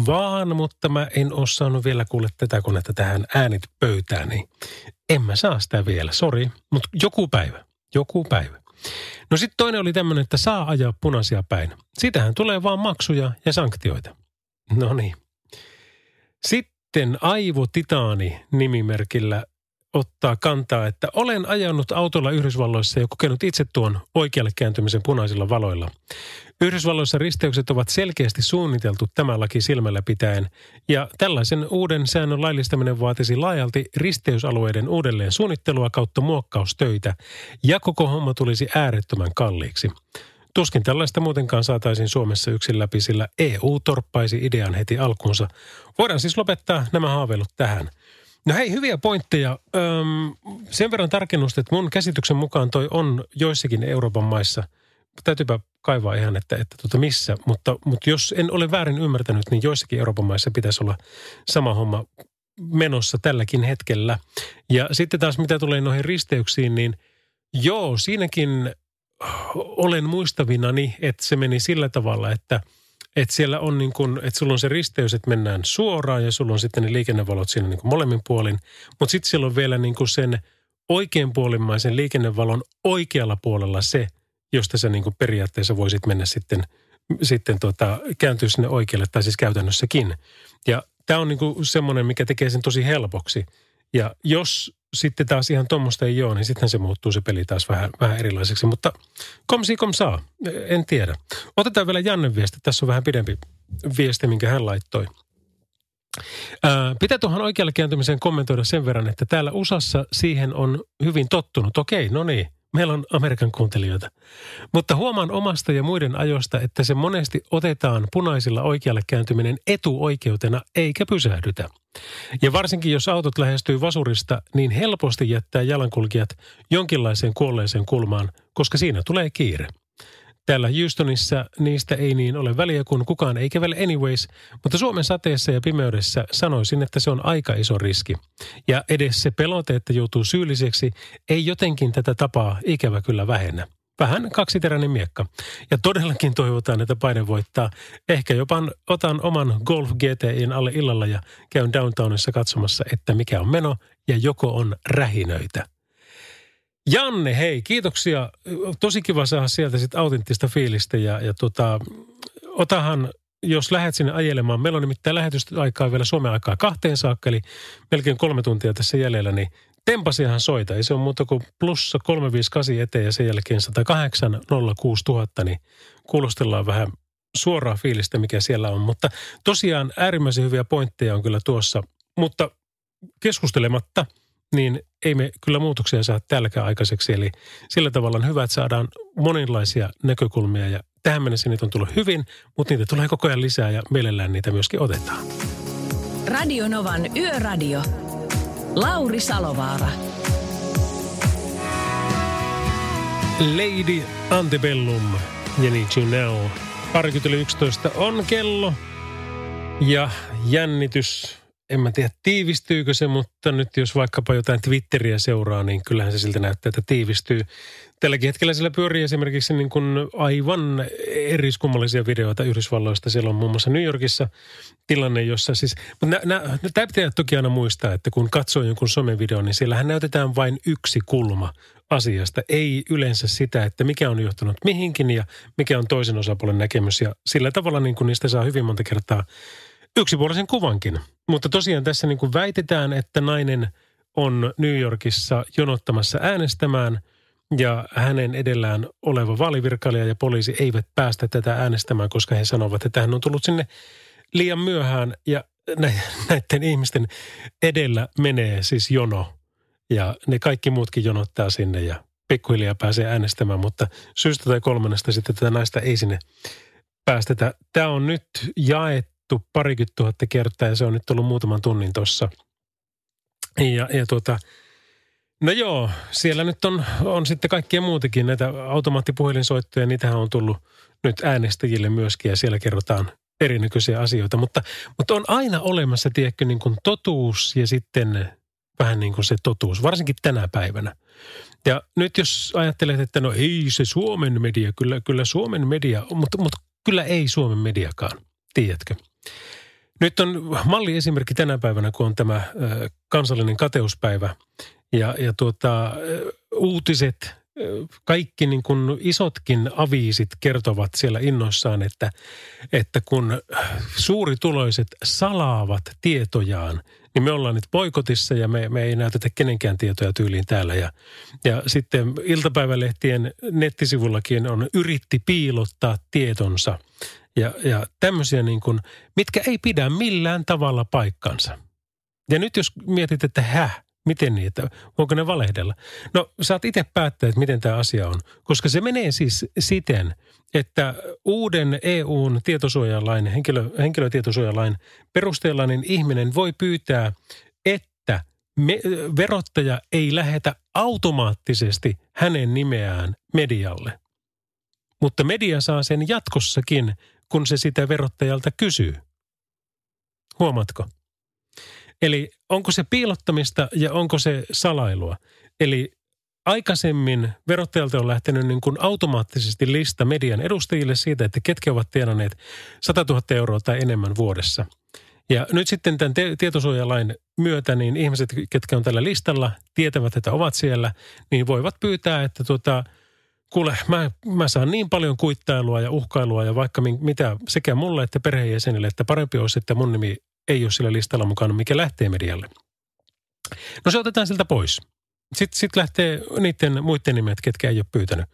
S2: vaan, mutta mä en ole saanut vielä kuulla tätä konetta tähän äänit pöytään, niin en mä saa sitä vielä, sori, mutta joku päivä, joku päivä. No sitten toinen oli tämmöinen, että saa ajaa punaisia päin. Sitähän tulee vaan maksuja ja sanktioita. No niin. Sitten Aivo Titaani nimimerkillä ottaa kantaa, että olen ajanut autolla Yhdysvalloissa ja kokenut itse tuon oikealle kääntymisen punaisilla valoilla. Yhdysvalloissa risteykset ovat selkeästi suunniteltu tämä laki silmällä pitäen, ja tällaisen uuden säännön laillistaminen vaatisi laajalti risteysalueiden uudelleen suunnittelua kautta muokkaustöitä, ja koko homma tulisi äärettömän kalliiksi. Tuskin tällaista muutenkaan saataisiin Suomessa yksin läpi, sillä EU torppaisi idean heti alkuunsa. Voidaan siis lopettaa nämä haaveilut tähän – No hei, hyviä pointteja. Öm, sen verran tarkennusta, että mun käsityksen mukaan toi on joissakin Euroopan maissa. Täytyypä kaivaa ihan, että, että tuota missä. Mutta, mutta jos en ole väärin ymmärtänyt, niin joissakin Euroopan maissa pitäisi olla sama homma menossa tälläkin hetkellä. Ja sitten taas mitä tulee noihin risteyksiin, niin joo, siinäkin olen muistavinani, että se meni sillä tavalla, että – että siellä on niin kuin, että sulla on se risteys, että mennään suoraan ja sulla on sitten ne liikennevalot siinä niin kuin molemmin puolin. Mutta sitten siellä on vielä niin kuin sen oikeanpuolimmaisen liikennevalon oikealla puolella se, josta sä niin kuin periaatteessa voisit mennä sitten, sitten tota, kääntyä sinne oikealle tai siis käytännössäkin. Ja tämä on niin kuin semmoinen, mikä tekee sen tosi helpoksi. Ja jos sitten taas ihan tuommoista ei ole, niin sitten se muuttuu se peli taas vähän, vähän erilaiseksi. Mutta komsi kom saa, en tiedä. Otetaan vielä Janne viesti. Tässä on vähän pidempi viesti, minkä hän laittoi. Ää, pitää tuohon oikealle kääntymiseen kommentoida sen verran, että täällä USAssa siihen on hyvin tottunut. Okei, no niin, meillä on Amerikan kuuntelijoita. Mutta huomaan omasta ja muiden ajoista, että se monesti otetaan punaisilla oikealle kääntyminen etuoikeutena eikä pysähdytä. Ja varsinkin jos autot lähestyy vasurista, niin helposti jättää jalankulkijat jonkinlaiseen kuolleeseen kulmaan, koska siinä tulee kiire. Täällä Houstonissa niistä ei niin ole väliä, kun kukaan ei kävele anyways, mutta Suomen sateessa ja pimeydessä sanoisin, että se on aika iso riski. Ja edes se pelote, että joutuu syylliseksi, ei jotenkin tätä tapaa ikävä kyllä vähennä. Vähän kaksiteräinen miekka. Ja todellakin toivotaan, että paine voittaa. Ehkä jopa otan oman Golf GTIn alle illalla ja käyn downtownissa katsomassa, että mikä on meno ja joko on rähinöitä. Janne, hei, kiitoksia. Tosi kiva saada sieltä sitten autenttista fiilistä ja, ja tota, otahan, jos lähdet sinne ajelemaan, meillä on nimittäin lähetysaikaa vielä Suomen aikaa kahteen saakka, eli melkein kolme tuntia tässä jäljellä, niin tempasihan soita. Ei se ole muuta kuin plussa 358 eteen ja sen jälkeen 108 06 000, niin kuulostellaan vähän suoraa fiilistä, mikä siellä on. Mutta tosiaan äärimmäisen hyviä pointteja on kyllä tuossa, mutta keskustelematta – niin ei me kyllä muutoksia saa täälläkään aikaiseksi. Eli sillä tavalla on hyvä, että saadaan monenlaisia näkökulmia ja tähän mennessä niitä on tullut hyvin, mutta niitä tulee koko ajan lisää ja mielellään niitä myöskin otetaan.
S1: Radio Novan Yöradio. Lauri Salovaara.
S2: Lady Antebellum. Parikymmentä yli 11 on kello ja jännitys en mä tiedä tiivistyykö se, mutta nyt jos vaikkapa jotain Twitteriä seuraa, niin kyllähän se siltä näyttää, että tiivistyy. Tälläkin hetkellä siellä pyörii esimerkiksi niin kuin aivan eriskummallisia videoita Yhdysvalloista. Siellä on muun muassa New Yorkissa tilanne, jossa siis... Mutta tämä pitää toki aina muistaa, että kun katsoo jonkun somevideon, niin siellähän näytetään vain yksi kulma asiasta. Ei yleensä sitä, että mikä on johtanut mihinkin ja mikä on toisen osapuolen näkemys. Ja sillä tavalla niin kuin niistä saa hyvin monta kertaa yksipuolisen kuvankin. Mutta tosiaan tässä niin kuin väitetään, että nainen on New Yorkissa jonottamassa äänestämään ja hänen edellään oleva vaalivirkailija ja poliisi eivät päästä tätä äänestämään, koska he sanovat, että hän on tullut sinne liian myöhään ja näiden ihmisten edellä menee siis jono ja ne kaikki muutkin jonottaa sinne ja pikkuhiljaa pääsee äänestämään, mutta syystä tai kolmannesta sitten tätä naista ei sinne päästetä. Tämä on nyt jaettu jaettu parikymmentä tuhatta kertaa ja se on nyt ollut muutaman tunnin tuossa. Ja, ja tuota, no joo, siellä nyt on, on sitten kaikkia muutakin näitä automaattipuhelinsoittoja, niitähän on tullut nyt äänestäjille myöskin ja siellä kerrotaan erinäköisiä asioita. Mutta, mutta on aina olemassa, tiedätkö, niin kuin totuus ja sitten vähän niin kuin se totuus, varsinkin tänä päivänä. Ja nyt jos ajattelet, että no ei se Suomen media, kyllä, kyllä Suomen media, mutta, mutta kyllä ei Suomen mediakaan, tiedätkö. Nyt on malliesimerkki tänä päivänä, kun on tämä kansallinen kateuspäivä ja, ja tuota, uutiset, kaikki niin kuin isotkin aviisit kertovat siellä innoissaan, että, että kun suurituloiset salaavat tietojaan, niin me ollaan nyt boikotissa ja me, me ei näytetä kenenkään tietoja tyyliin täällä. Ja, ja sitten iltapäivälehtien nettisivullakin on yritti piilottaa tietonsa ja, ja tämmöisiä niin kuin, mitkä ei pidä millään tavalla paikkansa. Ja nyt jos mietit, että häh, miten niitä, voiko ne valehdella? No saat itse päättää, että miten tämä asia on. Koska se menee siis siten, että uuden EUn tietosuojalain, henkilö, henkilötietosuojalain perusteella niin ihminen voi pyytää, että me, verottaja ei lähetä automaattisesti hänen nimeään medialle. Mutta media saa sen jatkossakin kun se sitä verottajalta kysyy. Huomatko? Eli onko se piilottamista ja onko se salailua? Eli aikaisemmin verottajalta on lähtenyt niin kuin automaattisesti lista median edustajille siitä, että ketkä ovat tienanneet 100 000 euroa tai enemmän vuodessa. Ja nyt sitten tämän tietosuojalain myötä, niin ihmiset, ketkä on tällä listalla, tietävät, että ovat siellä, niin voivat pyytää, että tuota, kuule, mä, mä saan niin paljon kuittailua ja uhkailua ja vaikka mitä sekä mulle että perheenjäsenille, että parempi olisi, että mun nimi ei ole sillä listalla mukana, mikä lähtee medialle. No se otetaan siltä pois. Sitten sit lähtee niiden muiden nimet, ketkä ei ole pyytänyt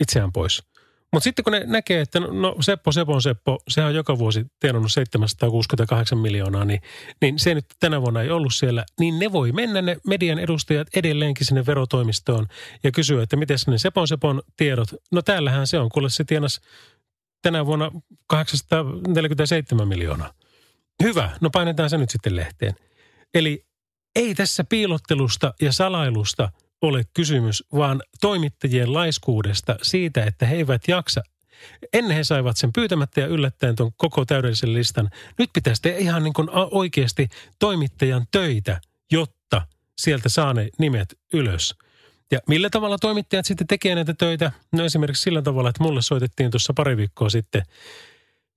S2: itseään pois. Mutta sitten kun ne näkee, että no, no Seppo Sepon Seppo, sehän on joka vuosi tienannut 768 miljoonaa, niin, niin se nyt tänä vuonna ei ollut siellä, niin ne voi mennä ne median edustajat edelleenkin sinne verotoimistoon ja kysyä, että miten ne Sepon Sepon tiedot, no täällähän se on, kuule se tienas tänä vuonna 847 miljoonaa. Hyvä, no painetaan se nyt sitten lehteen. Eli ei tässä piilottelusta ja salailusta ole kysymys, vaan toimittajien laiskuudesta siitä, että he eivät jaksa. Ennen he saivat sen pyytämättä ja yllättäen tuon koko täydellisen listan. Nyt pitäisi tehdä ihan niin kuin oikeasti toimittajan töitä, jotta sieltä saa ne nimet ylös. Ja millä tavalla toimittajat sitten tekee näitä töitä? No esimerkiksi sillä tavalla, että mulle soitettiin tuossa pari viikkoa sitten –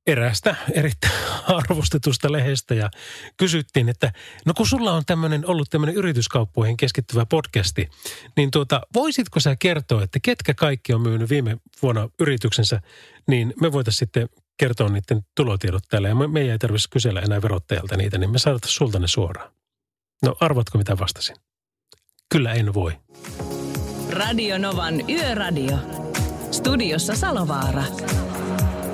S2: eräästä erittäin arvostetusta lehdestä ja kysyttiin, että no kun sulla on tämmöinen ollut tämmöinen yrityskauppoihin keskittyvä podcasti, niin tuota, voisitko sä kertoa, että ketkä kaikki on myynyt viime vuonna yrityksensä, niin me voitaisiin sitten kertoa niiden tulotiedot täällä ja me, me ei tarvitsisi kysellä enää verottajalta niitä, niin me saadaan sulta ne suoraan. No arvatko mitä vastasin? Kyllä en voi.
S1: Radio Novan Yöradio. Studiossa Salovaara.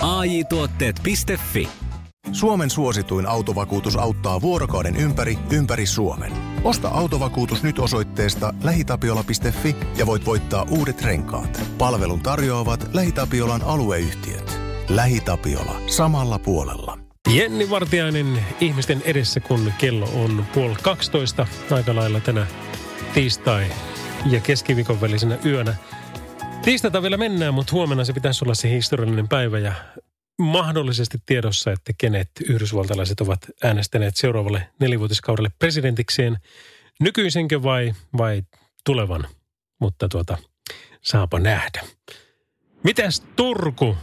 S7: AI Tuotteet.fi
S8: Suomen suosituin autovakuutus auttaa vuorokauden ympäri, ympäri Suomen. Osta autovakuutus nyt osoitteesta lähitapiola.fi ja voit voittaa uudet renkaat. Palvelun tarjoavat LähiTapiolan alueyhtiöt. LähiTapiola. Samalla puolella.
S2: Jenni Vartiainen ihmisten edessä, kun kello on puoli 12 aika lailla tänä tiistai- ja keskiviikon välisenä yönä. Tiistaita vielä mennään, mutta huomenna se pitäisi olla se historiallinen päivä ja mahdollisesti tiedossa, että kenet yhdysvaltalaiset ovat äänestäneet seuraavalle nelivuotiskaudelle presidentikseen. Nykyisenkö vai, vai tulevan? Mutta tuota, saapa nähdä. Mitäs Turku?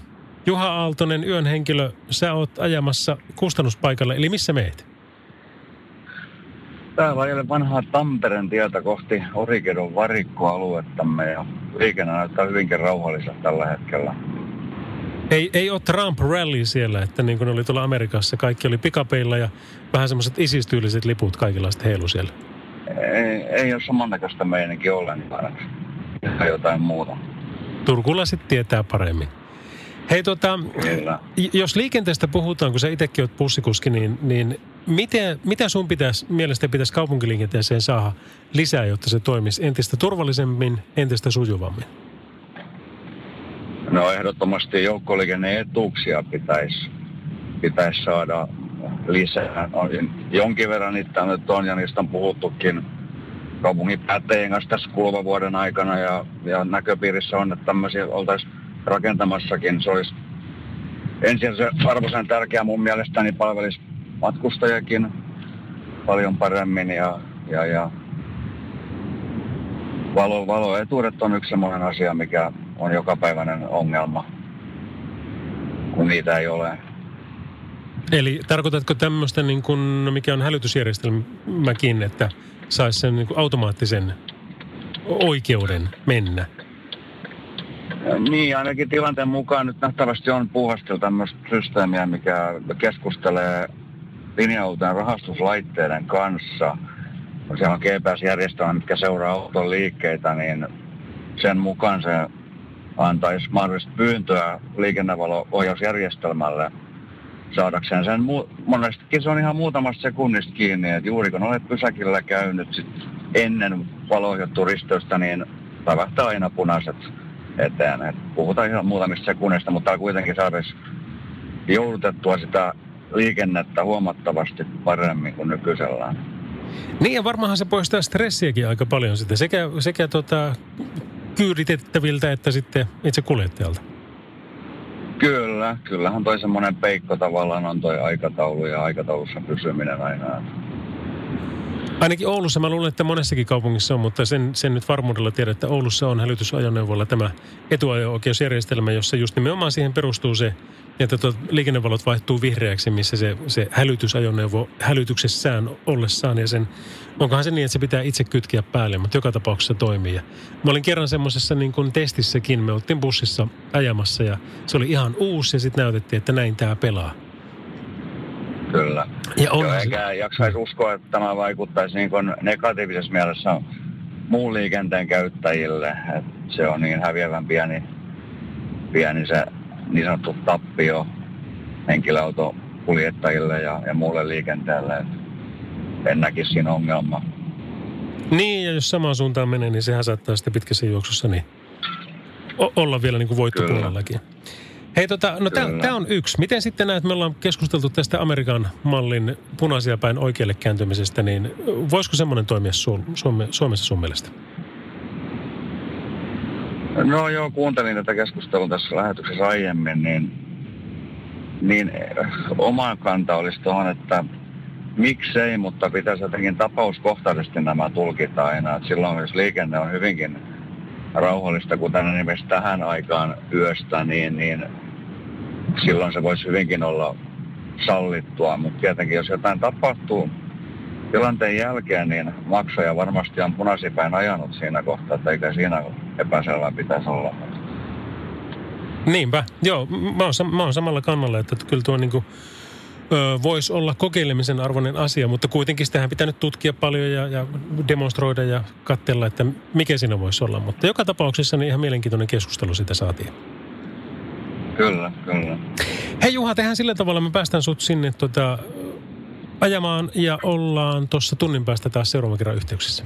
S2: Juha Aaltonen, yön henkilö, sä oot ajamassa kustannuspaikalle, eli missä meet?
S4: Täällä ajelen vanhaa Tampereen tietä kohti Orikedon varikkoaluettamme ja liikenne näyttää hyvinkin rauhalliselta tällä hetkellä.
S2: Ei, ei ole Trump rally siellä, että niin kuin oli tuolla Amerikassa, kaikki oli pikapeilla ja vähän semmoiset isistyyliset liput kaikilla sitten heilu siellä.
S4: Ei, ei ole samannäköistä meininkin ollenkaan, että jotain muuta.
S2: Turkulaiset tietää paremmin. Hei tota,
S4: Kyllä.
S2: jos liikenteestä puhutaan, kun sä itsekin oot bussikuski, niin, niin miten, mitä sun pitäisi, mielestäni pitäisi kaupunkiliikenteeseen saada lisää, jotta se toimisi entistä turvallisemmin, entistä sujuvammin?
S4: No ehdottomasti joukkoliikenneetuuksia pitäisi pitäis saada lisää. Jonkin verran niitä nyt on ja niistä on puhuttukin kaupungin päättäjien kanssa tässä kuluvan vuoden aikana ja, ja näköpiirissä on, että tämmöisiä oltaisiin rakentamassakin. Se olisi ensin se arvoisen tärkeä mun mielestäni palvelisi matkustajakin paljon paremmin ja, ja, ja valo, valoetuudet on yksi semmoinen asia, mikä on jokapäiväinen ongelma, kun niitä ei ole.
S2: Eli tarkoitatko tämmöistä, niin kuin, no mikä on hälytysjärjestelmäkin, että saisi sen niin automaattisen oikeuden mennä?
S4: Niin, ainakin tilanteen mukaan nyt nähtävästi on puuhasteltu tämmöistä systeemiä, mikä keskustelee linja-autojen rahastuslaitteiden kanssa. Siellä on GPS-järjestelmä, mitkä seuraa auton liikkeitä, niin sen mukaan se antaisi mahdollista pyyntöä liikennevalo-ohjausjärjestelmälle saadakseen sen. Mu- monestikin se on ihan muutamasta sekunnista kiinni, että juuri kun olet pysäkillä käynyt sit ennen valojohtu risteystä, niin päivähtää aina punaiset eteen. Et puhutaan ihan muutamista sekunnista, mutta kuitenkin saataisiin joudutettua sitä liikennettä huomattavasti paremmin kuin nykyisellään.
S2: Niin ja varmaanhan se poistaa stressiäkin aika paljon sitten, sekä, sekä tota, kyyditettäviltä että sitten itse kuljettajalta.
S4: Kyllä, kyllähän toi semmoinen peikko tavallaan on toi aikataulu ja aikataulussa pysyminen aina.
S2: Ainakin Oulussa, mä luulen, että monessakin kaupungissa on, mutta sen, sen nyt varmuudella tiedän, että Oulussa on hälytysajoneuvolla tämä etuajo-oikeusjärjestelmä, jossa just nimenomaan siihen perustuu se, että tuot liikennevalot vaihtuu vihreäksi, missä se, se hälytysajoneuvo hälytyksessään ollessaan ja sen, onkohan se niin, että se pitää itse kytkeä päälle, mutta joka tapauksessa se toimii. Ja mä olin kerran semmoisessa niin kuin testissäkin, me oltiin bussissa ajamassa ja se oli ihan uusi ja sitten näytettiin, että näin tämä pelaa.
S4: Kyllä.
S2: Ja on
S4: Joo, eikä jaksaisi uskoa, että tämä vaikuttaisi niin kuin negatiivisessa mielessä muun liikenteen käyttäjille. Et se on niin häviävän pieni, pieni se niin sanottu tappio henkilöautokuljettajille ja, ja muulle liikenteelle. En näkisi siinä ongelmaa.
S2: Niin, ja jos samaan suuntaan menee, niin sehän saattaa sitten pitkässä juoksussa niin olla vielä niin kuin voittopuolellakin. Hei, tota, no tämä on yksi. Miten sitten näet, me ollaan keskusteltu tästä Amerikan mallin punaisia päin oikealle kääntymisestä, niin voisiko semmoinen toimia Su- Suome- Suomessa sun mielestä?
S4: No joo, kuuntelin tätä keskustelua tässä lähetyksessä aiemmin, niin, niin eh, oma kanta olisi tuohon, että miksei, mutta pitäisi jotenkin tapauskohtaisesti nämä tulkita aina. Et silloin jos liikenne on hyvinkin rauhallista, kuten esimerkiksi tähän aikaan yöstä, niin, niin silloin se voisi hyvinkin olla sallittua. Mutta tietenkin jos jotain tapahtuu tilanteen jälkeen, niin maksaja varmasti on punaisipäin ajanut siinä kohtaa, että eikä siinä epäselvä pitäisi olla.
S2: Niinpä, joo, mä oon, mä oon samalla kannalla, että kyllä tuo niinku, voisi olla kokeilemisen arvoinen asia, mutta kuitenkin sitähän pitää nyt tutkia paljon ja, ja demonstroida ja katsella, että mikä siinä voisi olla. Mutta joka tapauksessa niin ihan mielenkiintoinen keskustelu sitä saatiin.
S4: Kyllä, kyllä.
S2: Hei Juha, tehdään sillä tavalla, me päästään sut sinne tota, ajamaan ja ollaan tuossa tunnin päästä taas seuraavan kerran yhteyksissä.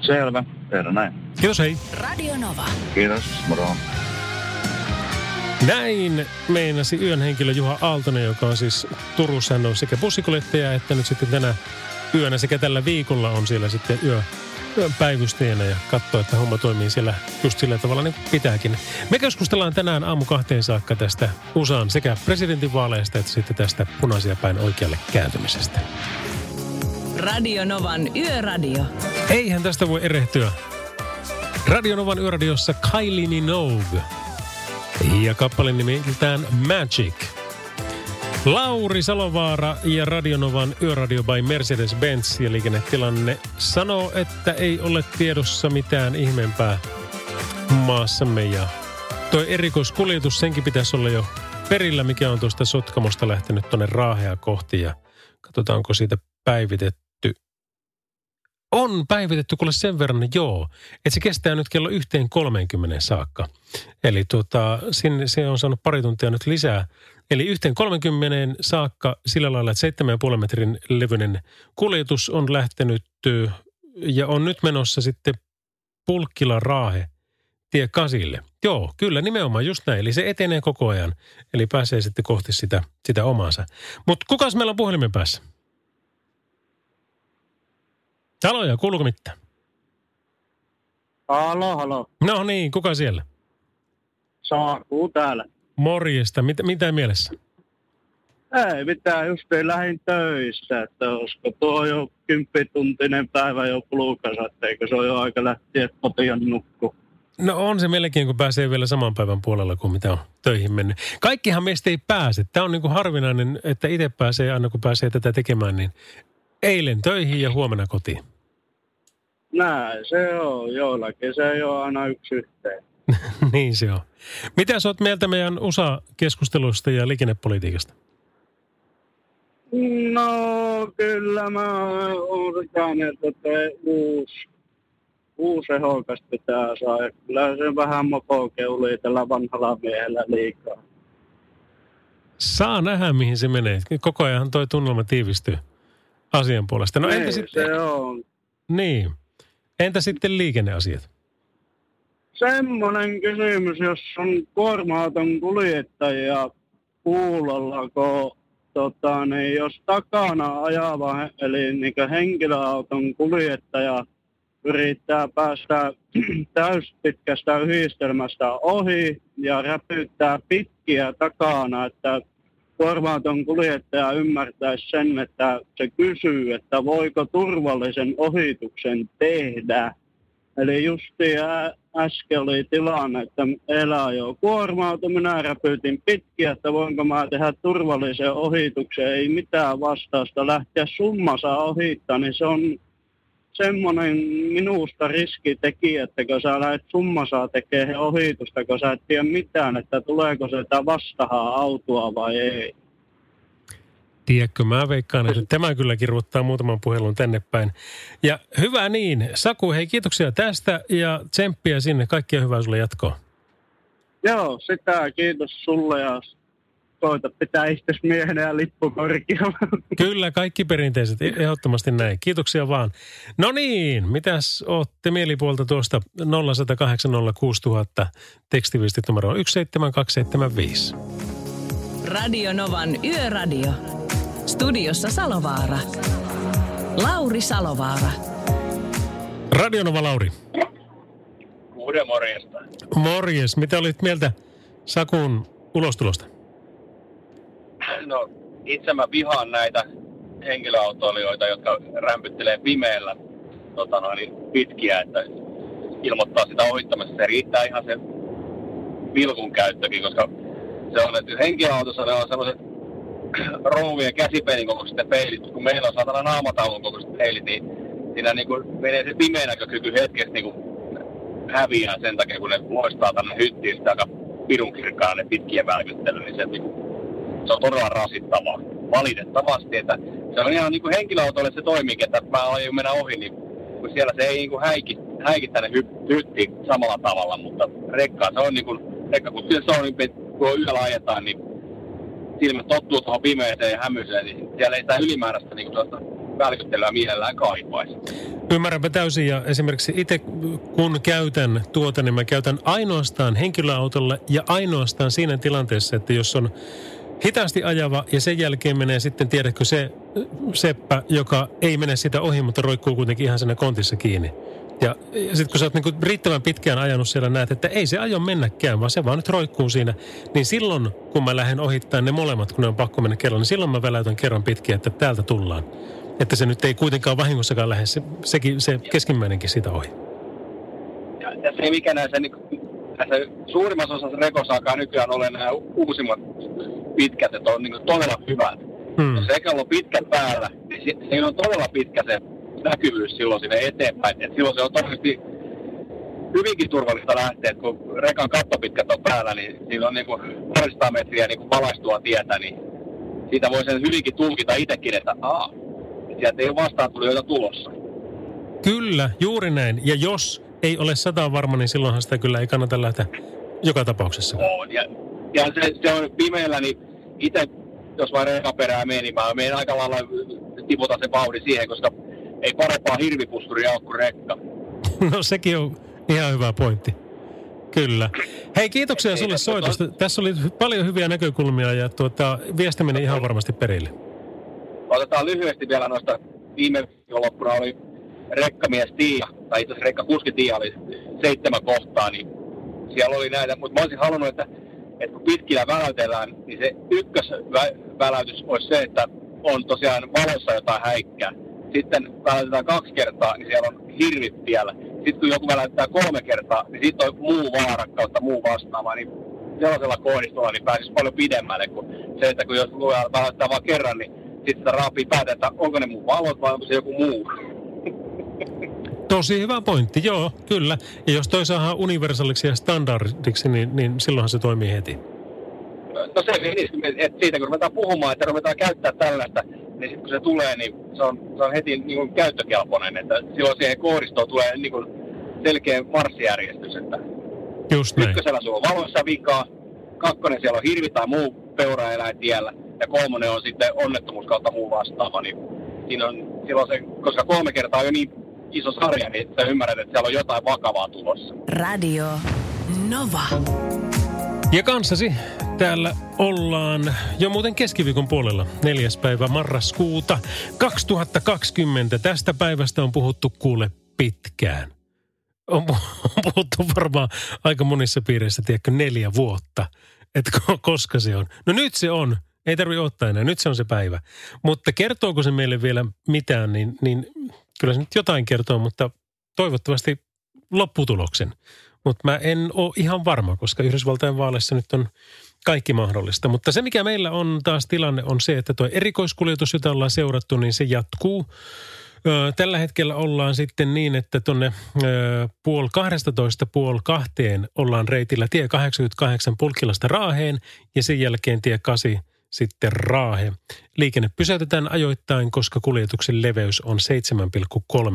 S4: Selvä, tehdään näin.
S2: Kiitos, hei.
S1: Radio Nova.
S4: Kiitos, moro.
S2: Näin meinasi yön henkilö Juha Aaltonen, joka on siis Turussa. Hän on sekä bussikuljettaja että nyt sitten tänä yönä sekä tällä viikolla on siellä sitten yö, päivystäjänä ja katsoo, että homma toimii siellä just sillä tavalla niin pitääkin. Me keskustellaan tänään aamu kahteen saakka tästä USAn sekä presidentinvaaleista että sitten tästä punaisia päin oikealle kääntymisestä.
S1: Radio Novan Yöradio.
S2: Eihän tästä voi erehtyä. Radio Novan yöradiossa Kylie Minogue. Ja kappale nimeltään Magic. Lauri Salovaara ja Radionovan Yöradio by Mercedes-Benz ja liikennetilanne sanoo, että ei ole tiedossa mitään ihmeempää maassamme. Ja toi erikoiskuljetus, senkin pitäisi olla jo perillä, mikä on tuosta Sotkamosta lähtenyt tuonne Raahea kohti. Ja katsotaan, onko siitä päivitetty on päivitetty kuule sen verran, joo, että se kestää nyt kello yhteen 30 saakka. Eli tuota, sinne, se on saanut pari tuntia nyt lisää. Eli yhteen 30 saakka sillä lailla, että 7,5 metrin levyinen kuljetus on lähtenyt ja on nyt menossa sitten Pulkkila Raahe tie kasille. Joo, kyllä nimenomaan just näin. Eli se etenee koko ajan. Eli pääsee sitten kohti sitä, sitä omaansa. Mutta kukas meillä on puhelimen päässä? Haloja, kuuluuko mitään?
S9: Halo, halo.
S2: No niin, kuka siellä?
S9: Saaku täällä.
S2: Morjesta, mitä, mitä mielessä?
S9: Ei mitään, just lähin töissä, että olisiko tuo jo kymppituntinen päivä jo pulukassa, eikö se ole jo aika lähteä kotiin nukku.
S2: No on se melkein, kun pääsee vielä saman päivän puolella kuin mitä on töihin mennyt. Kaikkihan meistä ei pääse. Tämä on niin kuin harvinainen, että itse pääsee aina kun pääsee tätä tekemään, niin eilen töihin ja huomenna kotiin.
S9: Näin se on. Joillakin se ei ole aina yksi yhteen.
S2: niin se on. Mitä sä oot mieltä meidän USA-keskustelusta ja liikennepolitiikasta?
S9: No kyllä mä oon sitä mieltä, että uusi, uusi ehokas pitää saada. Kyllä se vähän mopokeuli tällä vanhalla miehellä liikaa.
S2: Saa nähdä, mihin se menee. Koko ajan toi tunnelma tiivistyy asian puolesta. No
S9: niin,
S2: entä sitten...
S9: se on.
S2: Niin. Entä sitten liikenneasiat?
S9: Semmoinen kysymys, jos on kuorma-auton kuljettaja kuulolla, kun tota, niin jos takana ajava, eli niin henkilöauton kuljettaja yrittää päästä täyspitkästä yhdistelmästä ohi ja räpyttää pitkiä takana, että kuormaaton kuljettaja ymmärtäisi sen, että se kysyy, että voiko turvallisen ohituksen tehdä. Eli justi äsken oli tilanne, että elää jo kuorma minä räpyytin pitkiä, että voinko mä tehdä turvallisen ohituksen, ei mitään vastausta lähteä summassa ohittaa, niin se on semmoinen minusta riskitekijä, että kun sä lähdet summasaa tekemään ohitusta, kun sä et tiedä mitään, että tuleeko se vastahaa autoa vai ei.
S2: Tiedätkö, mä veikkaan, että tämä kyllä kirjoittaa muutaman puhelun tänne päin. Ja hyvä niin. Saku, hei kiitoksia tästä ja tsemppiä sinne. Kaikkia hyvää sulle jatkoa.
S9: Joo, sitä kiitos sulle ja koita pitää itse miehenä ja lippu korkealla.
S2: Kyllä, kaikki perinteiset, ehdottomasti näin. Kiitoksia vaan. No niin, mitäs ootte mielipuolta tuosta 0806000 tekstiviestit numero 17275.
S1: Radio Novan Yöradio. Studiossa Salovaara. Lauri Salovaara.
S2: Radionova Lauri.
S10: Kuuden morjesta.
S2: Morjes. Mitä olit mieltä Sakun ulostulosta?
S10: No, itse mä vihaan näitä henkilöautoilijoita, jotka rämpyttelee pimeällä tota noin, pitkiä, että ilmoittaa sitä ohittamista. Se riittää ihan se vilkun käyttökin, koska se on, että henkilöautossa ne on sellaiset rouvien käsipelin kokoiset peilit, kun meillä on saatana naamataulun kokoiset peilit, niin siinä niin kuin menee se pimeänäkökyky hetkessä niin kuin häviää sen takia, kun ne loistaa tänne hyttiin sitä aika pirun kirkkaan ne pitkien välkyttely, niin se, niin kuin, se on todella rasittavaa. Valitettavasti, että se on ihan niin kuin henkilöautolle se toimii, että mä aion mennä ohi, niin kun siellä se ei niin kuin häiki, häiki tänne hy- hyttiin samalla tavalla, mutta rekkaa se on niin kuin, rekka kun se on, niin kun yöllä ajetaan, niin silmät tottuu tuohon pimeeseen ja hämyiseen, niin siellä ei sitä ylimääräistä niin kuin välkyttelyä mielellään kaipaisi.
S2: Ymmärränpä täysin ja esimerkiksi itse kun käytän tuota, niin mä käytän ainoastaan henkilöautolle ja ainoastaan siinä tilanteessa, että jos on hitaasti ajava ja sen jälkeen menee sitten, tiedätkö, se seppä, joka ei mene sitä ohi, mutta roikkuu kuitenkin ihan siinä kontissa kiinni. Ja, ja sitten kun sä oot niinku riittävän pitkään ajanut siellä, näet, että ei se ajo mennäkään, vaan se vaan nyt roikkuu siinä. Niin silloin, kun mä lähden ohittamaan ne molemmat, kun ne on pakko mennä kerran, niin silloin mä väläytän kerran pitkin, että täältä tullaan. Että se nyt ei kuitenkaan vahingossakaan lähde, se, sekin, se keskimmäinenkin sitä ohi.
S10: Ja, ja se mikä näissä, niin, näissä suurimmassa osassa rekosaakaan nykyään ole nämä uusimmat pitkät, että on niin todella hyvät. Hmm. Jos ekalla on pitkät päällä, niin se, siinä on todella pitkä se näkyvyys silloin sinne eteenpäin. Et silloin se on todennäköisesti hyvinkin turvallista lähteä, että kun rekan kattopitkät on päällä, niin siinä on niin kuin parista metriä niin kuin valaistua tietä, niin siitä voi sen hyvinkin tulkita itsekin, että aa, sieltä ei ole vastaan tulijoita tulossa.
S2: Kyllä, juuri näin. Ja jos ei ole sata varma, niin silloinhan sitä kyllä ei kannata lähteä joka tapauksessa.
S10: On, ja, ja se, se on pimeällä, niin itse, jos vaan rekaperää menee, niin mä menen aika lailla tiputa se vauhdin siihen, koska ei parempaa hirvipusturia ole kuin rekka.
S2: No sekin on ihan hyvä pointti. Kyllä. Hei, kiitoksia sulle soitosta. Tässä oli paljon hyviä näkökulmia ja tuota, viesti meni ihan varmasti perille.
S10: Otetaan lyhyesti vielä noista viime viikonloppuna oli rekkamies Tiia, tai itse asiassa rekkakuski Tiia oli seitsemän kohtaa, niin siellä oli näitä, mutta mä olisin halunnut, että, että kun pitkillä väläytellään, niin se ykkösväläytys olisi se, että on tosiaan valossa jotain häikkää. Sitten väläytetään kaksi kertaa, niin siellä on hirvit vielä. Sitten kun joku väläyttää kolme kertaa, niin sitten on muu vaara kautta muu vastaava, niin sellaisella koodistolla niin pääsisi paljon pidemmälle kuin se, että kun jos väläyttää vain kerran, niin sitten sitä raapii päätä, että onko ne mun valot vai onko se joku muu.
S2: Tosi hyvä pointti, joo, kyllä. Ja jos toi saadaan universaaliksi ja standardiksi, niin, niin silloinhan se toimii heti.
S10: No se, että siitä kun ruvetaan puhumaan, että ruvetaan käyttää tällaista, niin sitten kun se tulee, niin se on, se on heti niin kuin käyttökelpoinen, että silloin siihen koodistoon tulee niin kuin selkeä marssijärjestys, että
S2: Just näin.
S10: ykkösellä sulla on valossa vikaa, kakkonen siellä on hirvi tai muu peuraeläin tiellä, ja kolmonen on sitten onnettomuus kautta muu vastaava, niin siinä on silloin se, koska kolme kertaa on jo niin iso sarja, niin sä ymmärrät, että siellä on jotain vakavaa tulossa.
S1: Radio Nova.
S2: Ja kanssasi täällä ollaan jo muuten keskiviikon puolella, neljäs päivä marraskuuta 2020. Tästä päivästä on puhuttu kuule pitkään. On, puhuttu varmaan aika monissa piireissä, tiedätkö, neljä vuotta, että koska se on. No nyt se on. Ei tarvi ottaa enää, nyt se on se päivä. Mutta kertooko se meille vielä mitään, niin, niin kyllä se nyt jotain kertoo, mutta toivottavasti lopputuloksen. Mutta mä en ole ihan varma, koska Yhdysvaltain vaaleissa nyt on kaikki mahdollista. Mutta se, mikä meillä on taas tilanne, on se, että tuo erikoiskuljetus, jota ollaan seurattu, niin se jatkuu. Tällä hetkellä ollaan sitten niin, että tuonne puol 12 puol kahteen ollaan reitillä tie 88 Pulkkilasta Raaheen ja sen jälkeen tie 8 sitten Raahe. Liikenne pysäytetään ajoittain, koska kuljetuksen leveys on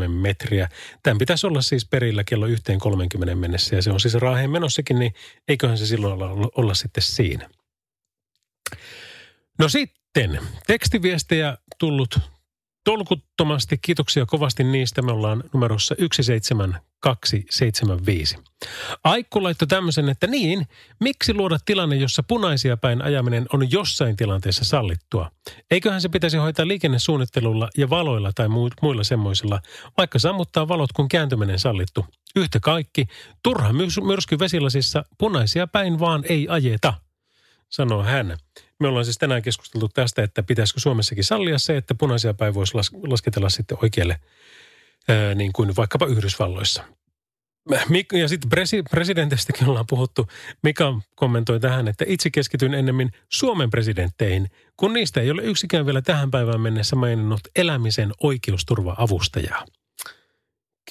S2: 7,3 metriä. Tämän pitäisi olla siis perillä kello 1.30 mennessä ja se on siis Raaheen menossakin, niin eiköhän se silloin olla, olla sitten siinä. No sitten, tekstiviestejä tullut tolkuttomasti. Kiitoksia kovasti niistä. Me ollaan numerossa 17275. Aikku laittoi tämmöisen, että niin, miksi luoda tilanne, jossa punaisia päin ajaminen on jossain tilanteessa sallittua? Eiköhän se pitäisi hoitaa liikennesuunnittelulla ja valoilla tai muilla semmoisilla, vaikka sammuttaa valot, kun kääntyminen sallittu. Yhtä kaikki, turha myrsky vesilasissa, punaisia päin vaan ei ajeta, sanoo hän. Me ollaan siis tänään keskusteltu tästä, että pitäisikö Suomessakin sallia se, että punaisia päin voisi las- lasketella sitten oikealle, ää, niin kuin vaikkapa Yhdysvalloissa. Ja sitten presi- presidentistäkin ollaan puhuttu. Mika kommentoi tähän, että itse keskityn ennemmin Suomen presidentteihin, kun niistä ei ole yksikään vielä tähän päivään mennessä maininnut elämisen oikeusturva-avustajaa.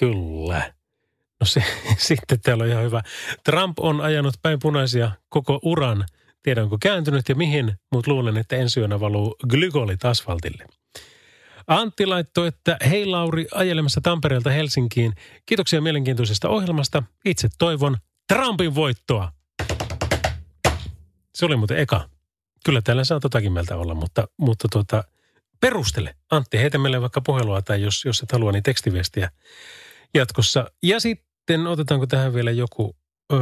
S2: Kyllä. No se, sitten täällä on ihan hyvä. Trump on ajanut päin punaisia koko uran. Tiedä onko kääntynyt ja mihin, mutta luulen, että ensi yönä valuu glykolit asfaltille. Antti laittoi, että hei Lauri, ajelemassa Tampereelta Helsinkiin. Kiitoksia mielenkiintoisesta ohjelmasta. Itse toivon Trumpin voittoa. Se oli muuten eka. Kyllä täällä saa totakin mieltä olla, mutta, mutta tuota, perustele. Antti, heitä meille vaikka puhelua tai jos, jos et halua, niin tekstiviestiä jatkossa. Ja sitten otetaanko tähän vielä joku... Öö,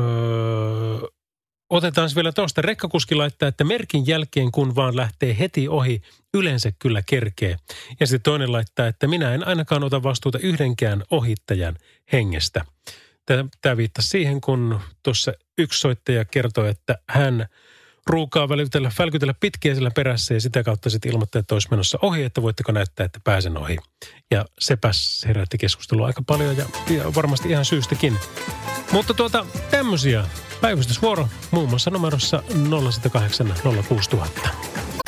S2: otetaan vielä tuosta. Rekkakuski laittaa, että merkin jälkeen kun vaan lähtee heti ohi, yleensä kyllä kerkee. Ja sitten toinen laittaa, että minä en ainakaan ota vastuuta yhdenkään ohittajan hengestä. Tämä viittasi siihen, kun tuossa yksi soittaja kertoi, että hän ruukaa välkytellä, välkytellä pitkiä sillä perässä ja sitä kautta sitten ilmoittaa, että olisi menossa ohi, että voitteko näyttää, että pääsen ohi. Ja sepäs herätti keskustelua aika paljon ja, ja varmasti ihan syystäkin. Mutta tuota, tämmöisiä päivystysvuoro muun muassa numerossa 0108 06000.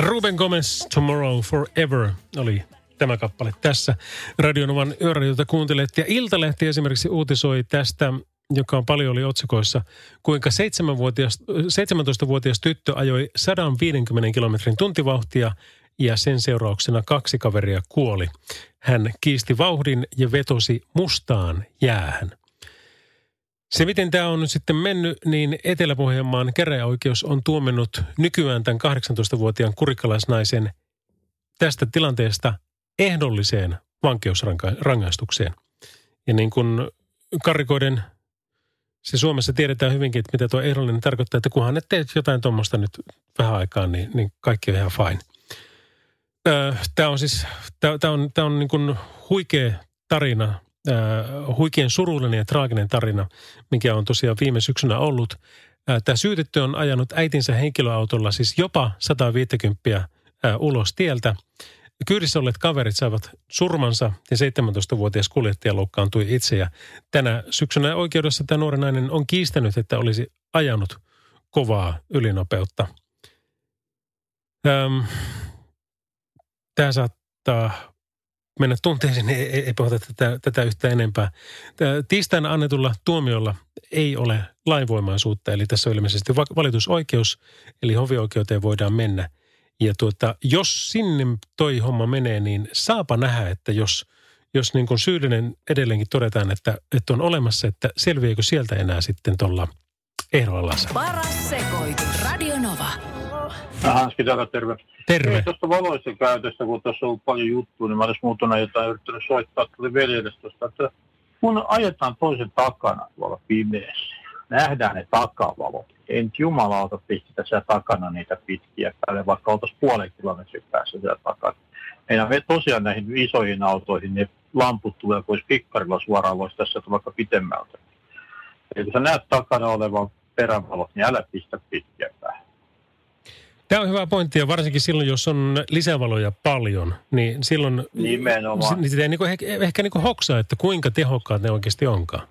S2: Ruben Gomez, Tomorrow Forever oli tämä kappale tässä Radionovan yöradiota kuuntelet. Ja Iltalehti esimerkiksi uutisoi tästä, joka on paljon oli otsikoissa, kuinka 17-vuotias tyttö ajoi 150 kilometrin tuntivauhtia ja sen seurauksena kaksi kaveria kuoli. Hän kiisti vauhdin ja vetosi mustaan jäähän. Se, miten tämä on sitten mennyt, niin Etelä-Pohjanmaan käräjäoikeus on tuominnut nykyään tämän 18-vuotiaan kurikkalaisnaisen tästä tilanteesta ehdolliseen vankeusrangaistukseen. Ja niin kuin karikoiden, se Suomessa tiedetään hyvinkin, että mitä tuo ehdollinen tarkoittaa, että kunhan et teet jotain tuommoista nyt vähän aikaa, niin, niin kaikki on ihan fine. Tämä on siis, tämä on, tämä on niin kuin huikea tarina äh, huikean surullinen ja traaginen tarina, mikä on tosiaan viime syksynä ollut. Äh, Tämä syytetty on ajanut äitinsä henkilöautolla siis jopa 150 äh, ulos tieltä. Kyydissä olleet kaverit saivat surmansa ja 17-vuotias kuljettaja loukkaantui itse. Ja tänä syksynä oikeudessa tämä nuori nainen on kiistänyt, että olisi ajanut kovaa ylinopeutta. Ähm, tämä saattaa mennä tunteisiin, ei, ei, ei puhuta tätä, tätä yhtä enempää. Tiistaina annetulla tuomiolla ei ole lainvoimaisuutta, eli tässä on ilmeisesti valitusoikeus, eli hovioikeuteen voidaan mennä. Ja tuota, jos sinne toi homma menee, niin saapa nähdä, että jos, jos niin kuin syyllinen edelleenkin todetaan, että, että on olemassa, että selviääkö sieltä enää sitten tuolla ehdolla
S1: Paras sekoitus. Radio Nova.
S11: Hanski täällä, terve.
S2: Terve.
S11: Ei, tuosta valoisen käytöstä, kun tuossa on ollut paljon juttua, niin mä olisin muutuna jotain yrittänyt soittaa tuli veljelle tuosta, että kun ajetaan toisen takana tuolla pimeässä, nähdään ne takavalot. En jumalauta pistetä siellä takana niitä pitkiä päälle, vaikka oltaisiin puolen kilometrin päässä siellä takana. Meidän me tosiaan näihin isoihin autoihin ne lamput tulee pois pikkarilla suoraan, voisi tässä vaikka pitemmältä. Eli kun sä näet takana olevan perävalot, niin älä pistä pitkiä päälle.
S2: Tämä on hyvä pointti, ja varsinkin silloin, jos on lisävaloja paljon, niin silloin
S11: Nimenomaan.
S2: Niin sitä ei niinku, ehkä, ehkä niinku hoksaa, että kuinka tehokkaat ne oikeasti onkaan.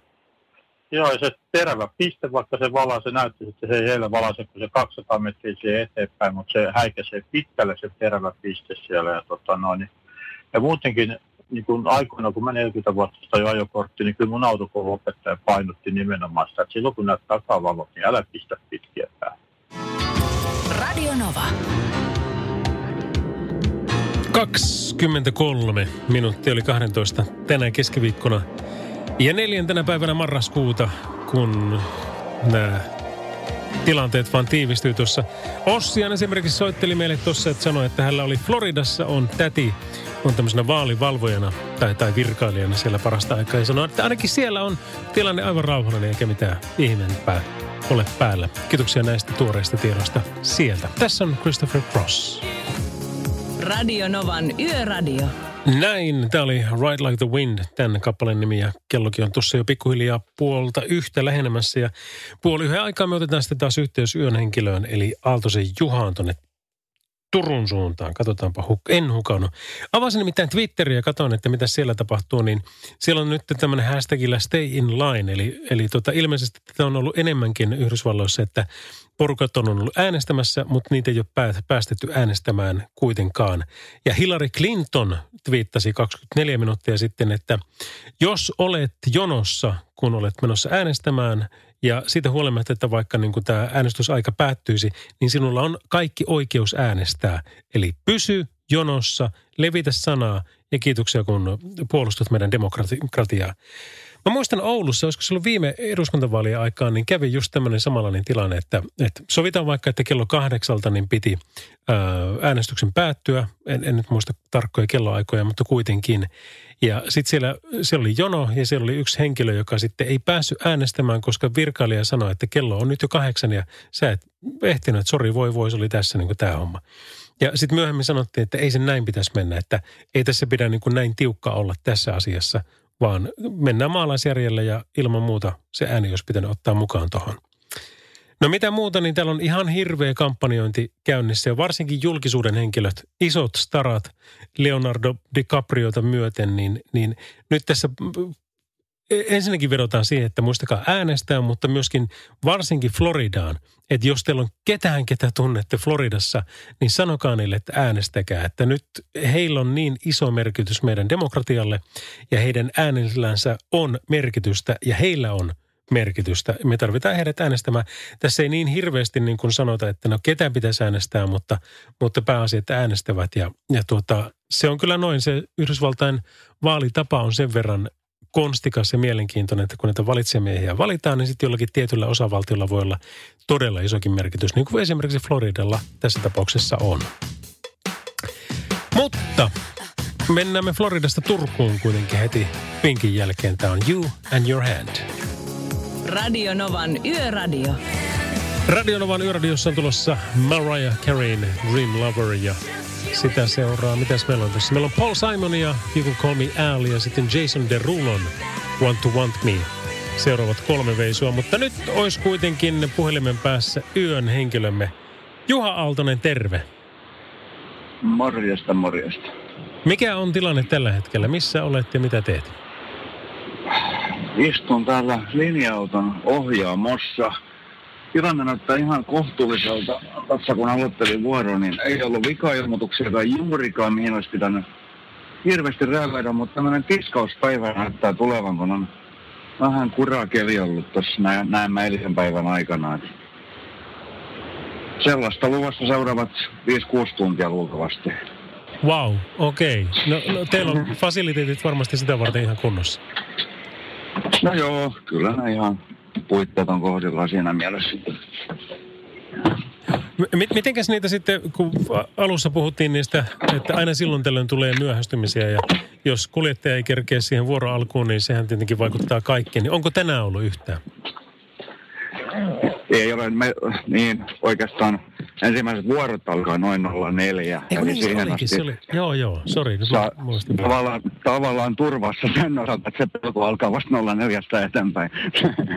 S11: Joo, ja se terävä piste, vaikka se valaa, se näyttäisi, että se ei heillä valaise, kun se 200 metriä siihen eteenpäin, mutta se häikäisee pitkälle se terävä piste siellä. Ja, tota noin, ja muutenkin niin kun aikoina, kun mä 40 vuotta jo ajokortti, niin kyllä mun autokouluopettaja painotti nimenomaan sitä, että silloin kun näet takavalot, niin älä pistä pitkiä päälle.
S1: Radio Nova.
S2: 23 minuuttia oli 12 tänään keskiviikkona. Ja neljäntenä päivänä marraskuuta, kun nämä tilanteet vaan tiivistyy tuossa. Ossian esimerkiksi soitteli meille tuossa, että sanoi, että hänellä oli Floridassa on täti, on tämmöisenä vaalivalvojana tai, tai virkailijana siellä parasta aikaa. Ja sanoi, että ainakin siellä on tilanne aivan rauhallinen eikä mitään ihmeempää ole päällä. Kiitoksia näistä tuoreista tiedoista sieltä. Tässä on Christopher Cross.
S1: Radio Novan Yöradio.
S2: Näin, tämä oli Ride Like the Wind, tämän kappaleen nimi ja kellokin on tuossa jo pikkuhiljaa puolta yhtä lähenemässä ja puoli yhden aikaa me otetaan sitten taas yhteys yön henkilöön eli Aaltosen Juhaan tuonne Turun suuntaan. Katsotaanpa, huk- en hukannut. Avasin nimittäin Twitteriä ja katsoin, että mitä siellä tapahtuu, niin siellä on nyt tämmöinen hashtagillä stay in line. Eli, eli tota, ilmeisesti tätä on ollut enemmänkin Yhdysvalloissa, että porukat on ollut äänestämässä, mutta niitä ei ole päästetty äänestämään kuitenkaan. Ja Hillary Clinton twiittasi 24 minuuttia sitten, että jos olet jonossa, kun olet menossa äänestämään – ja siitä huolimatta, että vaikka niin tämä äänestysaika päättyisi, niin sinulla on kaikki oikeus äänestää. Eli pysy jonossa, levitä sanaa ja kiitoksia kun puolustat meidän demokratiaa. Mä muistan Oulussa, olisiko ollut viime eduskuntavaalien aikaan, niin kävi just tämmöinen samanlainen tilanne, että, että sovitaan vaikka, että kello kahdeksalta niin piti ää, äänestyksen päättyä. En, en nyt muista tarkkoja kelloaikoja, mutta kuitenkin. Ja sitten siellä, siellä oli jono ja siellä oli yksi henkilö, joka sitten ei päässyt äänestämään, koska virkailija sanoi, että kello on nyt jo kahdeksan ja sä et ehtinyt, että sori voi voi, se oli tässä niin tämä homma. Ja sitten myöhemmin sanottiin, että ei sen näin pitäisi mennä, että ei tässä pidä niin kuin näin tiukka olla tässä asiassa, vaan mennään maalaisjärjellä ja ilman muuta se ääni olisi pitänyt ottaa mukaan tuohon. No mitä muuta, niin täällä on ihan hirveä kampanjointi käynnissä ja varsinkin julkisuuden henkilöt, isot starat, Leonardo DiCapriota myöten, niin, niin nyt tässä ensinnäkin vedotaan siihen, että muistakaa äänestää, mutta myöskin varsinkin Floridaan. Että jos teillä on ketään, ketä tunnette Floridassa, niin sanokaa niille, että äänestäkää. Että nyt heillä on niin iso merkitys meidän demokratialle ja heidän äänellänsä on merkitystä ja heillä on – merkitystä. Me tarvitaan heidät äänestämään. Tässä ei niin hirveästi niin kuin sanota, että no ketään pitäisi äänestää, mutta, mutta pääasia, että äänestävät. Ja, ja tuota, se on kyllä noin, se Yhdysvaltain vaalitapa on sen verran konstikas ja mielenkiintoinen, että kun näitä valitsemiehiä valitaan, niin sitten jollakin tietyllä osavaltiolla voi olla todella isokin merkitys, niin kuin esimerkiksi Floridalla tässä tapauksessa on. Mutta mennään me Floridasta Turkuun kuitenkin heti pinkin jälkeen. Tämä on You and Your Hand.
S1: Radio Novan Yöradio.
S2: Radio Novan Yöradiossa on tulossa Mariah Careyn Dream Lover ja sitä seuraa. Mitäs meillä on tässä? Meillä on Paul Simon ja You Can Call Me Al ja sitten Jason Derulon Want to Want Me. Seuraavat kolme veisua, mutta nyt olisi kuitenkin puhelimen päässä yön henkilömme. Juha Aaltonen, terve.
S4: Morjesta, morjesta.
S2: Mikä on tilanne tällä hetkellä? Missä olet ja mitä teet?
S4: Istun täällä linja-auton ohjaamossa. Tilanne näyttää ihan kohtuulliselta. Tässä kun aloittelin vuoro, niin ei ollut vikailmoituksia tai juurikaan, mihin olisi pitänyt hirveästi reagoida, mutta tämmöinen tiskauspäivä näyttää tulevan, kun on vähän kurakeli ollut tuossa näin, näin eilisen päivän aikana. Että sellaista luvassa seuraavat 5-6 tuntia luultavasti.
S2: Wow, okei. Okay. No, no teillä on fasiliteetit varmasti sitä varten ihan kunnossa.
S4: No joo, kyllä ne ihan puitteet on kohdillaan siinä mielessä.
S2: Mitenkäs niitä sitten, kun alussa puhuttiin niistä, että aina silloin tällöin tulee myöhästymisiä ja jos kuljettaja ei kerkeä siihen vuoro alkuun, niin sehän tietenkin vaikuttaa kaikkeen. Niin onko tänään ollut yhtään?
S4: Ei ole, me, niin oikeastaan ensimmäiset vuorot alkaa noin 04.
S2: Eikö niin siihen olikin, asti, se oli. Joo, joo, sori.
S4: Tavallaan, tavallaan turvassa sen osalta, että se pelko alkaa vasta 04 eteenpäin.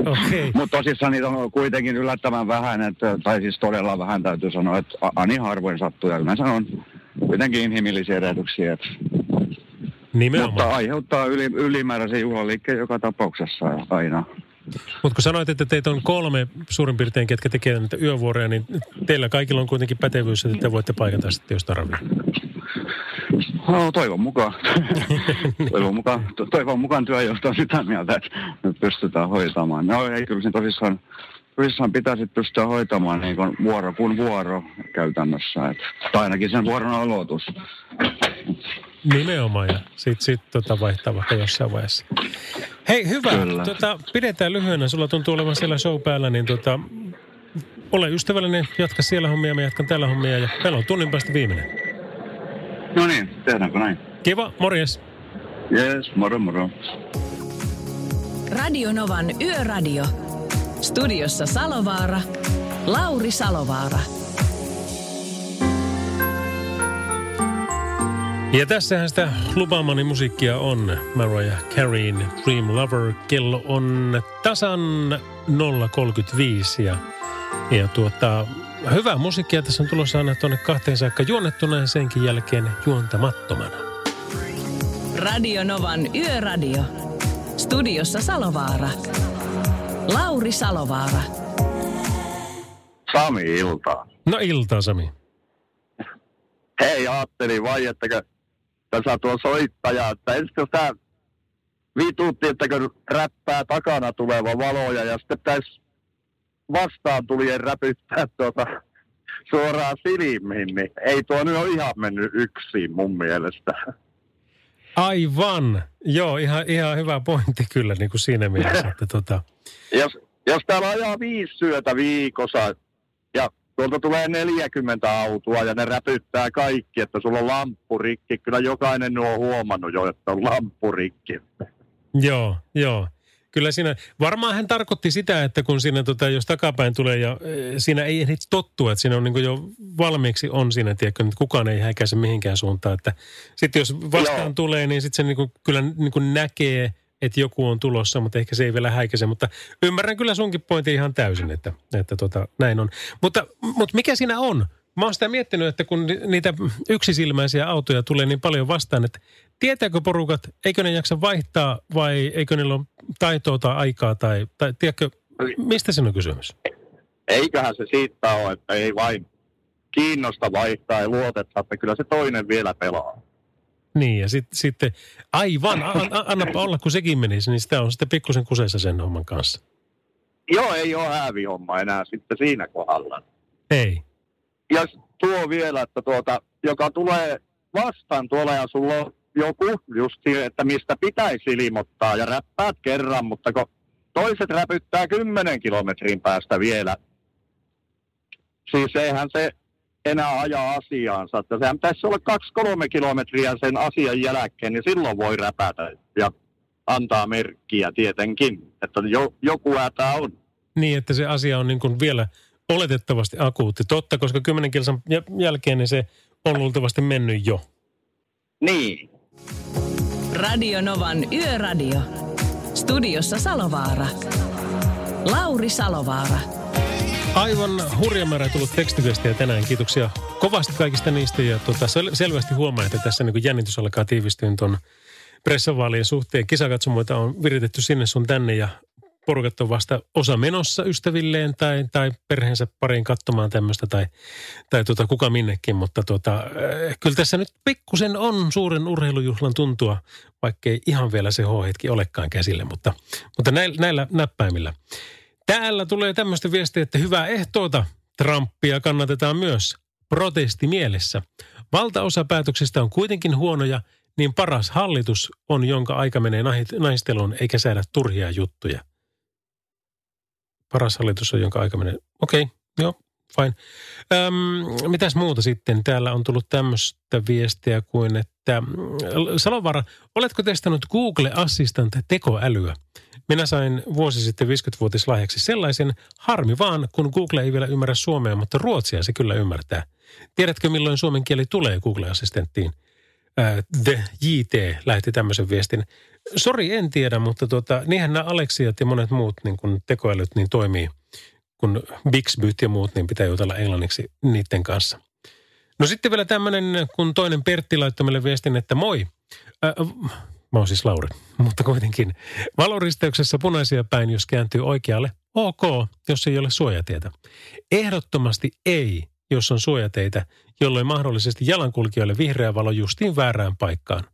S2: Okay.
S4: Mutta tosissaan niitä on kuitenkin yllättävän vähän, että, tai siis todella vähän täytyy sanoa, että ani harvoin sattuu. Ja yleensä on kuitenkin inhimillisiä erehdyksiä. Että
S2: Nimenomaan.
S4: Mutta aiheuttaa yli, ylimääräisen juhlaliikkeen joka tapauksessa aina.
S2: Mutta kun sanoit, että teitä on kolme suurin piirtein, ketkä tekee näitä yövuoroja, niin teillä kaikilla on kuitenkin pätevyys, että te voitte paikata sitten, jos tarvitsee.
S4: No, toivon mukaan. toivon mukaan, to, toivon mukaan työjohto on sitä mieltä, että nyt pystytään hoitamaan. No ei kyllä sen tosissaan, tosissaan pitäisi pystyä hoitamaan niin kuin vuoro kuin vuoro käytännössä. Et, tai ainakin sen vuoron aloitus.
S2: Nimenomaan ja sitten sit, tota vaihtaa vaikka jossain vaiheessa. Hei, hyvä. Tota, pidetään lyhyenä. Sulla tuntuu olevan siellä show päällä, niin tota, ole ystävällinen, jatka siellä hommia, mä jatkan täällä hommia ja meillä on tunnin päästä viimeinen.
S4: No niin, tehdäänkö näin?
S2: Kiva, morjes.
S4: Yes, moro moro.
S1: Radio Novan Yöradio. Studiossa Salovaara. Lauri Salovaara.
S2: Ja tässähän sitä lupaamani musiikkia on. Mariah Careyn Dream Lover. Kello on tasan 0.35 ja, ja tuota, hyvää musiikkia tässä on tulossa aina tuonne kahteen saakka juonnettuna ja senkin jälkeen juontamattomana.
S1: Radio Novan Yöradio. Studiossa Salovaara. Lauri Salovaara.
S12: Sami iltaa.
S2: No iltaa Sami.
S12: Hei, ajattelin vai, että tässä tuo soittaja, että ensin tämä vituutti, että kun räppää takana tuleva valoja ja sitten pitäisi vastaan tulien räpyttää tuota suoraan silmiin, niin ei tuo nyt ole ihan mennyt yksin mun mielestä.
S2: Aivan. Joo, ihan, ihan hyvä pointti kyllä niin kuin siinä mielessä. Että tota...
S12: jos, jos täällä ajaa viisi syötä viikossa tuolta tulee 40 autoa ja ne räpyttää kaikki, että sulla on lamppurikki. Kyllä jokainen on huomannut jo, että on lamppurikki.
S2: Joo, joo. Kyllä siinä, varmaan hän tarkoitti sitä, että kun siinä, tota, jos takapäin tulee ja e, siinä ei ehdi tottua, että siinä on niin jo valmiiksi on siinä, tiedätkö, että kukaan ei häikäise mihinkään suuntaan. Että sitten jos vastaan Joo. tulee, niin sitten se niin kuin, kyllä niin kuin näkee, että joku on tulossa, mutta ehkä se ei vielä häikäise. Mutta ymmärrän kyllä sunkin pointin ihan täysin, että, että tota, näin on. Mutta, mutta mikä siinä on? Mä oon sitä miettinyt, että kun niitä yksisilmäisiä autoja tulee niin paljon vastaan, että tietääkö porukat, eikö ne jaksa vaihtaa vai eikö niillä ole taitoa tai aikaa tai, tai tiedätkö, mistä siinä on kysymys?
S12: Eiköhän se siitä ole, että ei vain kiinnosta vaihtaa ja luotetta, että kyllä se toinen vielä pelaa.
S2: Niin, ja sitten sit, aivan, annapa olla, kun sekin menisi, niin sitä on sitten pikkusen kuseessa sen homman kanssa.
S12: Joo, ei ole häävi homma enää sitten siinä kohdalla.
S2: Ei.
S12: Ja tuo vielä, että tuota, joka tulee vastaan tuolla ja sulla on joku just että mistä pitäisi ilmoittaa ja räppäät kerran, mutta kun toiset räpyttää kymmenen kilometrin päästä vielä. Siis eihän se enää ajaa asiaansa. Että sehän pitäisi olla kaksi-kolme kilometriä sen asian jälkeen, niin silloin voi räpätä ja antaa merkkiä tietenkin, että jo, joku hätä on.
S2: Niin, että se asia on niin kuin vielä oletettavasti akuutti. Totta, koska kymmenen kilsan jälkeen niin se on luultavasti mennyt jo.
S12: Niin.
S1: Radio Novan Yöradio. Studiossa Salovaara. Lauri Salovaara.
S2: Aivan hurja määrä tullut tekstiviestiä tänään. Kiitoksia kovasti kaikista niistä. Ja tuota, sel- selvästi huomaa, että tässä niin jännitys alkaa tiivistyä tuon pressavaalien suhteen. Kisakatsomoita on viritetty sinne sun tänne ja porukat on vasta osa menossa ystävilleen tai, tai perheensä pariin katsomaan tämmöistä tai, tai tuota, kuka minnekin. Mutta tuota, äh, kyllä tässä nyt pikkusen on suuren urheilujuhlan tuntua, vaikkei ihan vielä se H-hetki olekaan käsille, mutta, mutta näillä, näillä näppäimillä. Täällä tulee tämmöistä viestiä, että hyvää ehtoota Trumpia kannatetaan myös protesti mielessä. Valtaosa päätöksistä on kuitenkin huonoja, niin paras hallitus on, jonka aika menee naisteluun eikä säädä turhia juttuja. Paras hallitus on, jonka aika menee. Okei, okay, joo, fine. Öm, mitäs muuta sitten? Täällä on tullut tämmöistä viestiä kuin, että Salovara, oletko testannut Google Assistant tekoälyä? Minä sain vuosi sitten 50-vuotislahjaksi sellaisen, harmi vaan, kun Google ei vielä ymmärrä suomea, mutta ruotsia se kyllä ymmärtää. Tiedätkö, milloin suomen kieli tulee Google-assistenttiin? The JT lähetti tämmöisen viestin. Sori, en tiedä, mutta tota, niinhän nämä Aleksiat ja monet muut niin kun tekoälyt niin toimii. Kun Bixbyt ja muut, niin pitää jutella englanniksi niiden kanssa. No sitten vielä tämmöinen, kun toinen Pertti laittoi meille viestin, että moi. Äh, Mä oon siis Lauri, mutta kuitenkin. Valoristeuksessa punaisia päin, jos kääntyy oikealle, ok, jos ei ole suojatietä. Ehdottomasti ei, jos on suojateitä, jolloin mahdollisesti jalankulkijoille vihreä valo justiin väärään paikkaan.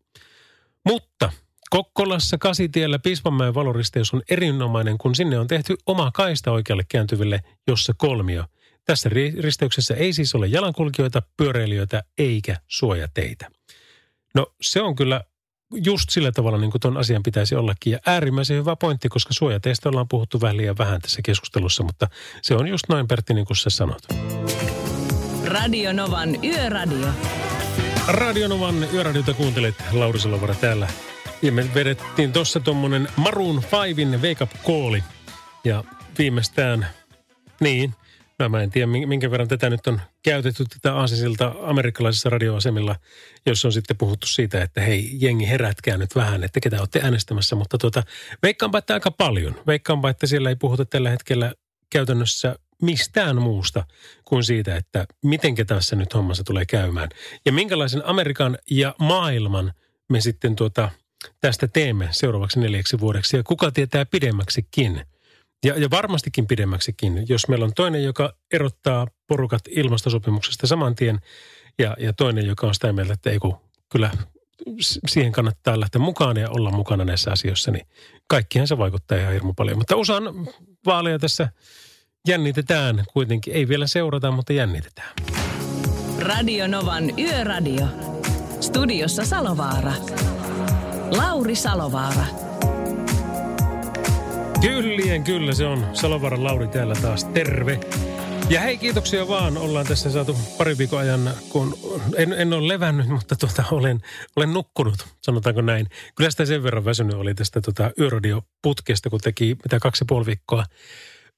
S2: Mutta Kokkolassa Kasitiellä Pispanmäen valoristeus on erinomainen, kun sinne on tehty oma kaista oikealle kääntyville, jossa kolmio. Tässä risteyksessä ei siis ole jalankulkijoita, pyöräilijöitä eikä suojateitä. No se on kyllä just sillä tavalla niin kuin tuon asian pitäisi ollakin. Ja äärimmäisen hyvä pointti, koska suojateista ollaan puhuttu vähän liian vähän tässä keskustelussa, mutta se on just noin Pertti niin kuin sä sanot.
S1: Radio Novan Yöradio.
S2: Radio Novan Yöradiota kuuntelet Lauri Salovara täällä. Ja me vedettiin tuossa tuommoinen Maroon 5 Wake Up Call. Ja viimeistään, niin, muistaa, mä en tiedä minkä verran tätä nyt on käytetty tätä aasisilta amerikkalaisissa radioasemilla, jos on sitten puhuttu siitä, että hei jengi herätkää nyt vähän, että ketä olette äänestämässä, mutta tuota, veikkaanpa, että aika paljon. Veikkaanpa, että siellä ei puhuta tällä hetkellä käytännössä mistään muusta kuin siitä, että miten tässä nyt hommassa tulee käymään. Ja minkälaisen Amerikan ja maailman me sitten tuota, tästä teemme seuraavaksi neljäksi vuodeksi ja kuka tietää pidemmäksikin – ja, ja varmastikin pidemmäksikin, jos meillä on toinen, joka erottaa porukat ilmastosopimuksesta saman tien ja, ja toinen, joka on sitä mieltä, että ei kun kyllä siihen kannattaa lähteä mukaan ja olla mukana näissä asioissa, niin kaikkihan se vaikuttaa ihan hirmu paljon. Mutta osan vaaleja tässä jännitetään kuitenkin. Ei vielä seurata, mutta jännitetään.
S1: Radio Novan Yöradio. Studiossa Salovaara. Lauri Salovaara.
S2: Kyllien kyllä se on. Salovaaran Lauri täällä taas. Terve. Ja hei, kiitoksia vaan. Ollaan tässä saatu pari viikon ajan, kun en, en ole levännyt, mutta tuota, olen, olen nukkunut, sanotaanko näin. Kyllä sitä sen verran väsynyt oli tästä tuota, yöradioputkesta, kun teki mitä kaksi ja puoli viikkoa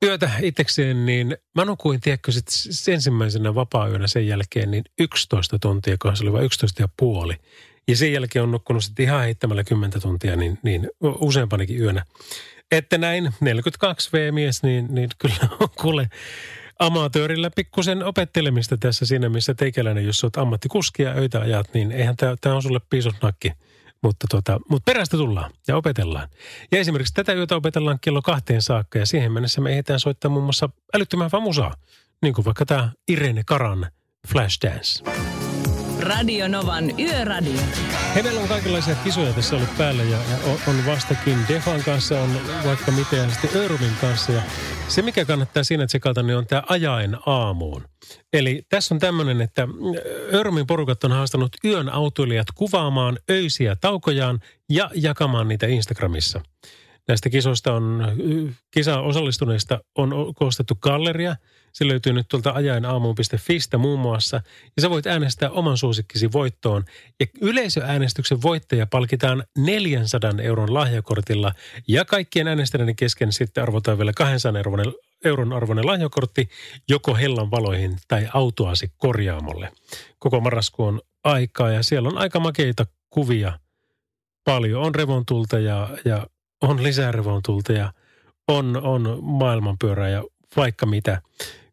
S2: yötä itsekseen, niin mä nukuin, tiedätkö, sit ensimmäisenä vapaa-yönä sen jälkeen niin 11 tuntia, kun se oli vain 11 ja puoli. Ja sen jälkeen on nukkunut sitten ihan heittämällä 10 tuntia, niin, niin useampanakin yönä. Että näin 42 V-mies, niin, niin kyllä on kuule amatöörillä pikkusen opettelemista tässä siinä, missä teikäläinen, jos olet ammattikuski ja öitä ajat, niin eihän tämä on sulle piisosnakki. Mutta, tota, mutta perästä tullaan ja opetellaan. Ja esimerkiksi tätä yötä opetellaan kello kahteen saakka ja siihen mennessä me ehditään soittaa muun muassa älyttömän famusaa. Niin kuin vaikka tämä Irene Karan Flashdance.
S1: Radio Novan Yöradio.
S2: Hei, meillä on kaikenlaisia kisoja tässä ollut päällä ja, ja on vastakin Defan kanssa, on vaikka miten ja sitten Örumin kanssa. Ja se, mikä kannattaa siinä tsekata, niin on tämä ajaen aamuun. Eli tässä on tämmöinen, että Örumin porukat on haastanut yön autoilijat kuvaamaan öisiä taukojaan ja jakamaan niitä Instagramissa. Näistä kisoista on, kisa osallistuneista on koostettu galleria – se löytyy nyt tuolta ajainaamuun.fistä muun muassa. Ja sä voit äänestää oman suosikkisi voittoon. Ja yleisöäänestyksen voittaja palkitaan 400 euron lahjakortilla. Ja kaikkien äänestäjien kesken sitten arvotaan vielä 200 euron, euron arvoinen lahjakortti joko hellan valoihin tai autoasi korjaamolle. Koko marraskuun aikaa ja siellä on aika makeita kuvia paljon. On revontulta ja, ja on lisää revontulta ja on, on maailmanpyörää ja vaikka mitä.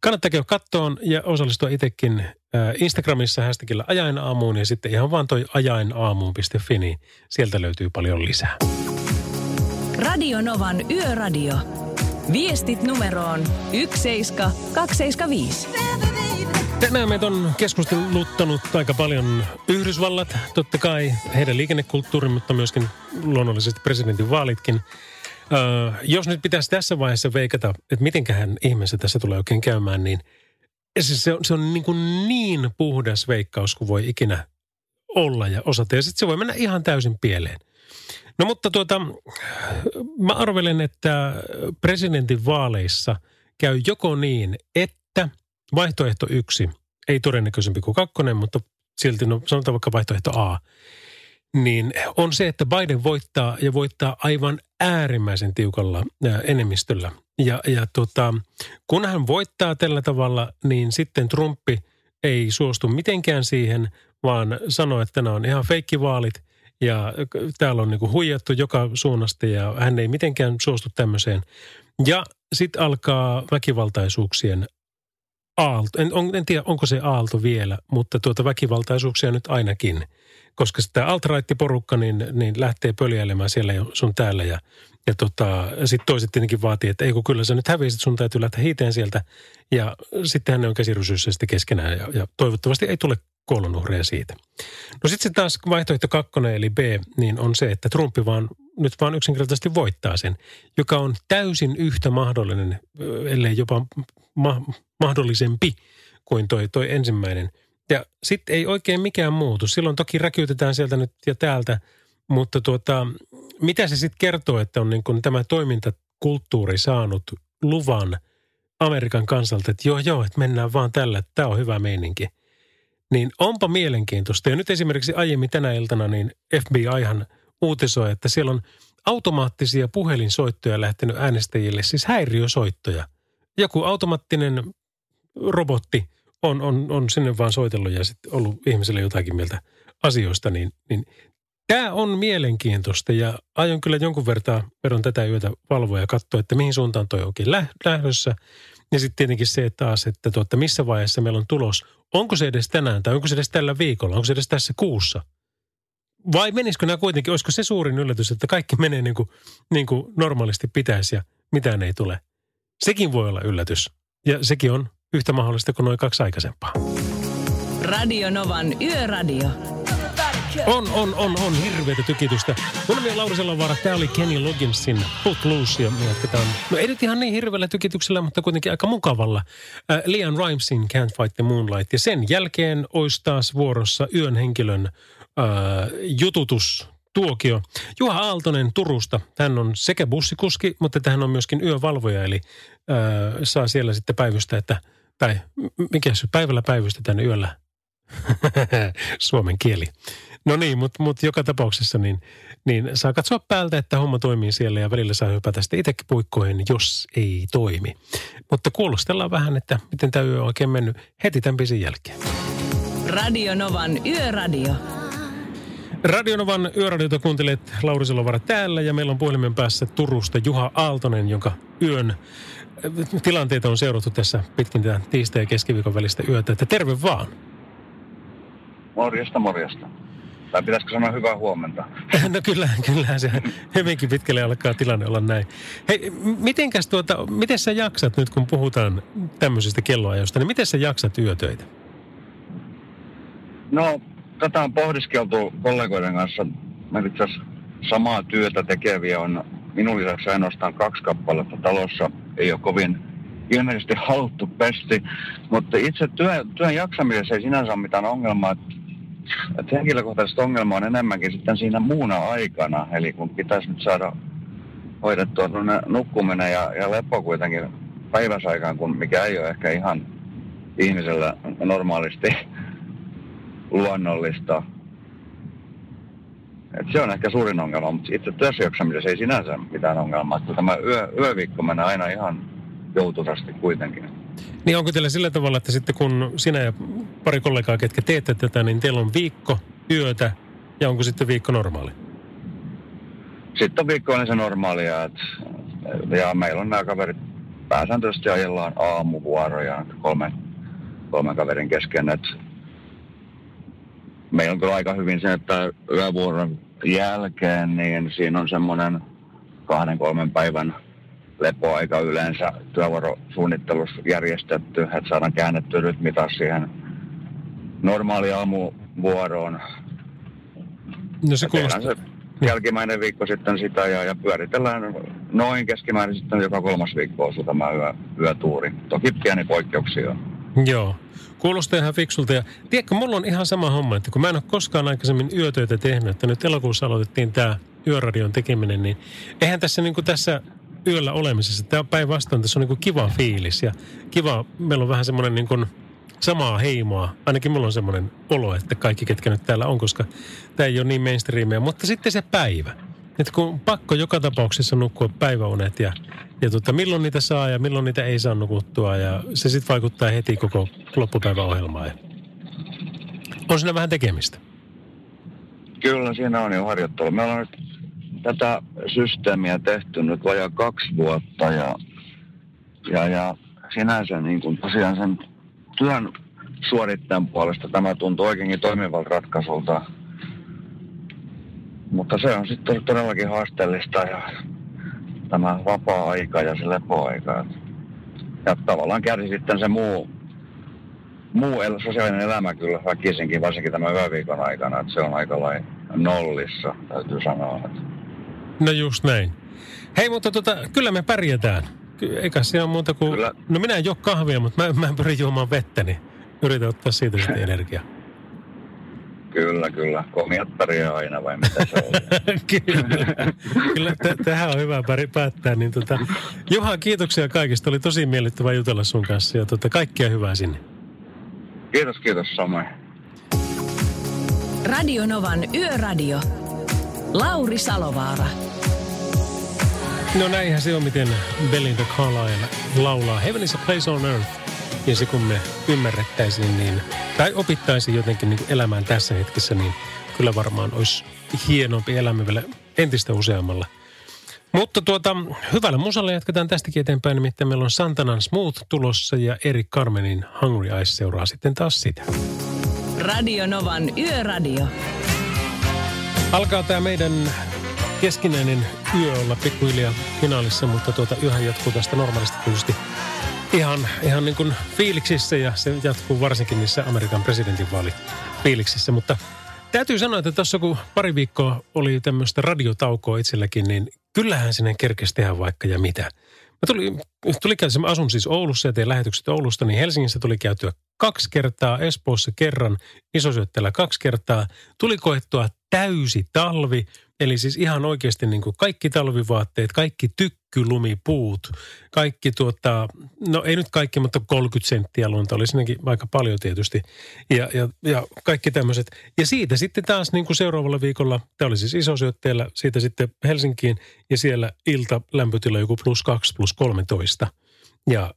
S2: Kannattaa käydä kattoon ja osallistua itsekin Instagramissa hashtagillä ajainaamuun ja sitten ihan vaan toi ajainaamuun.fi, niin sieltä löytyy paljon lisää.
S1: Radio Novan Yöradio. Viestit numeroon 17275.
S2: Tänään meitä on keskusteluttanut aika paljon Yhdysvallat, totta kai heidän liikennekulttuuri, mutta myöskin luonnollisesti presidentin vaalitkin – Öö, jos nyt pitäisi tässä vaiheessa veikata, että mitenköhän ihmeessä tässä tulee oikein käymään, niin se, se on, se on niin, kuin niin puhdas veikkaus kuin voi ikinä olla ja osata. Ja sitten se voi mennä ihan täysin pieleen. No mutta tuota, mä arvelen, että presidentin vaaleissa käy joko niin, että vaihtoehto yksi, ei todennäköisempi kuin kakkonen, mutta silti no sanotaan vaikka vaihtoehto A – niin on se, että Biden voittaa ja voittaa aivan äärimmäisen tiukalla enemmistöllä. Ja, ja tota, kun hän voittaa tällä tavalla, niin sitten Trumpi ei suostu mitenkään siihen, vaan sanoo, että nämä on ihan feikkivaalit ja täällä on niinku huijattu joka suunnasta ja hän ei mitenkään suostu tämmöiseen. Ja sitten alkaa väkivaltaisuuksien aalto. En, on, en tiedä, onko se aalto vielä, mutta tuota väkivaltaisuuksia nyt ainakin – koska sitä alt porukka niin, niin lähtee pöljäilemään siellä sun täällä ja, ja tota, sitten toiset tietenkin vaatii, että ei kun kyllä sä nyt hävisit, sun täytyy lähteä hiiteen sieltä ja sittenhän ne on käsirysyssä sitten keskenään ja, ja toivottavasti ei tule kuolonuhreja siitä. No sitten taas vaihtoehto kakkonen eli B, niin on se, että Trumpi vaan nyt vaan yksinkertaisesti voittaa sen, joka on täysin yhtä mahdollinen, ellei jopa ma- mahdollisempi kuin toi, toi ensimmäinen – ja sitten ei oikein mikään muutu. Silloin toki räkyytetään sieltä nyt ja täältä, mutta tuota, mitä se sitten kertoo, että on niin kun tämä toimintakulttuuri saanut luvan Amerikan kansalta, että joo joo, että mennään vaan tällä, että tämä on hyvä meininki. Niin onpa mielenkiintoista. Ja nyt esimerkiksi aiemmin tänä iltana niin FBIhan uutisoi, että siellä on automaattisia puhelinsoittoja lähtenyt äänestäjille, siis häiriösoittoja. Joku automaattinen robotti on, on, on sinne vaan soitellut ja sitten ollut ihmiselle jotakin mieltä asioista, niin, niin Tämä on mielenkiintoista ja aion kyllä jonkun verran, verran tätä yötä valvoa ja katsoa, että mihin suuntaan toi onkin lähdössä. Ja sitten tietenkin se että taas, että tuotta, missä vaiheessa meillä on tulos. Onko se edes tänään tai onko se edes tällä viikolla? Onko se edes tässä kuussa? Vai menisikö nämä kuitenkin, olisiko se suurin yllätys, että kaikki menee niin kuin, niin kuin normaalisti pitäisi ja mitään ei tule? Sekin voi olla yllätys. Ja sekin on yhtä mahdollista kuin noin kaksi aikaisempaa.
S1: Radio Novan Yöradio.
S2: On, on, on, on hirveätä tykitystä. Mun nimi on Lauri Selovaara. Tämä oli Kenny Logginsin Put Loose ja me jatketaan. No ei nyt ihan niin hirveällä tykityksellä, mutta kuitenkin aika mukavalla. Äh, Liam Rimesin Can't Fight the Moonlight. Ja sen jälkeen olisi taas vuorossa yön henkilön äh, jututus tuokio. Juha Aaltonen Turusta. Hän on sekä bussikuski, mutta hän on myöskin yövalvoja, eli äh, saa siellä sitten päivystä, että, tai mikä se päivällä tänne yöllä suomen kieli. No niin, mutta mut joka tapauksessa niin, niin saa katsoa päältä, että homma toimii siellä ja välillä saa hypätä sitten itsekin puikkoihin, jos ei toimi. Mutta kuulostellaan vähän, että miten tämä yö on oikein mennyt heti tämän bisin jälkeen.
S1: Radio Novan Yöradio.
S2: Radionovan yöradiota kuuntelet Lauri Selovara täällä ja meillä on puhelimen päässä Turusta Juha Aaltonen, jonka yön äh, tilanteita on seurattu tässä pitkin tätä tiistai- ja keskiviikon välistä yötä. Että terve vaan.
S4: Morjesta, morjesta. Tai pitäisikö sanoa hyvää huomenta?
S2: No kyllä, kyllä se hyvinkin pitkälle alkaa tilanne olla näin. Hei, mitenkäs tuota, miten sä jaksat nyt, kun puhutaan tämmöisistä kelloajoista, niin miten sä jaksat yötöitä?
S4: No, tätä on pohdiskeltu kollegoiden kanssa. Meillä itse samaa työtä tekeviä on minun lisäksi ainoastaan kaksi kappaletta talossa. Ei ole kovin ilmeisesti haluttu pesti, mutta itse työn, työn jaksamisessa ei sinänsä ole mitään ongelmaa. Että henkilökohtaisesti ongelma on enemmänkin sitten siinä muuna aikana, eli kun pitäisi nyt saada hoidettua nukkuminen ja, ja lepo kuitenkin päiväsaikaan, kun mikä ei ole ehkä ihan ihmisellä normaalisti luonnollista. Et se on ehkä suurin ongelma, mutta itse työssäjaksamisessa ei sinänsä mitään ongelmaa. Että tämä yö, yöviikko menee aina ihan joutuvasti kuitenkin.
S2: Niin onko teillä sillä tavalla, että sitten kun sinä ja pari kollegaa, ketkä teette tätä, niin teillä on viikko yötä ja onko sitten viikko normaali?
S4: Sitten viikko on se normaalia, että, ja meillä on nämä kaverit pääsääntöisesti ajellaan aamuvuoroja kolmen, kolmen kaverin kesken, että meillä on kyllä aika hyvin se, että yövuoron jälkeen, niin siinä on semmoinen kahden kolmen päivän lepoaika yleensä työvuorosuunnittelussa järjestetty, että saadaan käännetty rytmi taas siihen normaali aamuvuoroon.
S2: No se kuulostaa. Se
S4: jälkimmäinen viikko sitten sitä ja, ja pyöritellään noin keskimäärin sitten joka kolmas viikko on tämä yö, yötuuri. Toki pieni poikkeuksia.
S2: Joo. Kuulostaa ihan fiksulta. Ja tiedätkö, mulla on ihan sama homma, että kun mä en ole koskaan aikaisemmin yötöitä tehnyt, että nyt elokuussa aloitettiin tämä yöradion tekeminen, niin eihän tässä niin kuin tässä yöllä olemisessa. Tämä päinvastoin tässä on niin kuin kiva fiilis ja kiva, meillä on vähän semmoinen niin kuin samaa heimoa. Ainakin mulla on semmoinen olo, että kaikki ketkä nyt täällä on, koska tämä ei ole niin mainstreamia. Mutta sitten se päivä. Että kun pakko joka tapauksessa nukkua päiväunet ja, ja tota, milloin niitä saa ja milloin niitä ei saa nukuttua. Ja se sitten vaikuttaa heti koko loppupäivän ohjelmaan. On siinä vähän tekemistä.
S4: Kyllä, siinä on jo harjoittelu. Me ollaan nyt tätä systeemiä tehty nyt vajaa kaksi vuotta ja, ja, ja sinänsä niin kuin tosiaan sen työn suorittajan puolesta tämä tuntuu oikeinkin toimivalta ratkaisulta. Mutta se on sitten todellakin haasteellista ja tämä vapaa-aika ja se lepoaika. Ja tavallaan kärsi sitten se muu, muu el- sosiaalinen elämä kyllä väkisinkin, varsinkin tämän yöviikon aikana, että se on aika lailla nollissa, täytyy sanoa. Että
S2: No just näin. Hei, mutta tota, kyllä me pärjätään. Eikä se muuta kuin... Kyllä. No minä en juo kahvia, mutta mä, mä pyrin juomaan vettä, niin yritän ottaa siitä sitten energiaa.
S4: Kyllä, kyllä. Komiat pärjää aina vai mitä se on?
S2: kyllä. kyllä t- tähän on hyvä päri päättää. Niin tota, Juha, kiitoksia kaikista. Oli tosi miellyttävä jutella sun kanssa ja tota, kaikkia hyvää sinne.
S4: Kiitos, kiitos samoin.
S1: Radio Novan Yöradio. Lauri Salovaara.
S2: No näinhän se on, miten Belinda Carlisle laulaa Heaven is a place on earth. Ja se kun me ymmärrettäisiin niin, tai opittaisiin jotenkin niin elämään tässä hetkessä, niin kyllä varmaan olisi hienompi elämä vielä entistä useammalla. Mutta tuota, hyvällä musalla jatketaan tästäkin eteenpäin, nimittäin meillä on Santanan Smooth tulossa ja Erik Carmenin Hungry Eyes seuraa sitten taas sitä.
S1: Radio Novan Yöradio.
S2: Alkaa tämä meidän keskinäinen yö olla pikkuhiljaa finaalissa, mutta tuota, yhä jatkuu tästä normaalisti tietysti ihan, ihan niin kuin fiiliksissä ja se jatkuu varsinkin niissä Amerikan presidentinvaali fiiliksissä, mutta täytyy sanoa, että tuossa kun pari viikkoa oli tämmöistä radiotaukoa itselläkin, niin kyllähän sinne kerkesi tehdä vaikka ja mitä. Mä tuli, tuli käytyä, mä asun siis Oulussa ja teen lähetykset Oulusta, niin Helsingissä tuli käytyä kaksi kertaa, Espoossa kerran, Isosyöttelä kaksi kertaa. Tuli koettua täysi talvi, Eli siis ihan oikeasti niin kuin kaikki talvivaatteet, kaikki tykkylumipuut, kaikki tuota, no ei nyt kaikki, mutta 30 senttiä lunta oli sinnekin aika paljon tietysti. Ja, ja, ja kaikki tämmöiset. Ja siitä sitten taas niin kuin seuraavalla viikolla, tämä oli siis isosyötteellä, siitä sitten Helsinkiin ja siellä ilta lämpötila joku plus 2, plus 13. Ja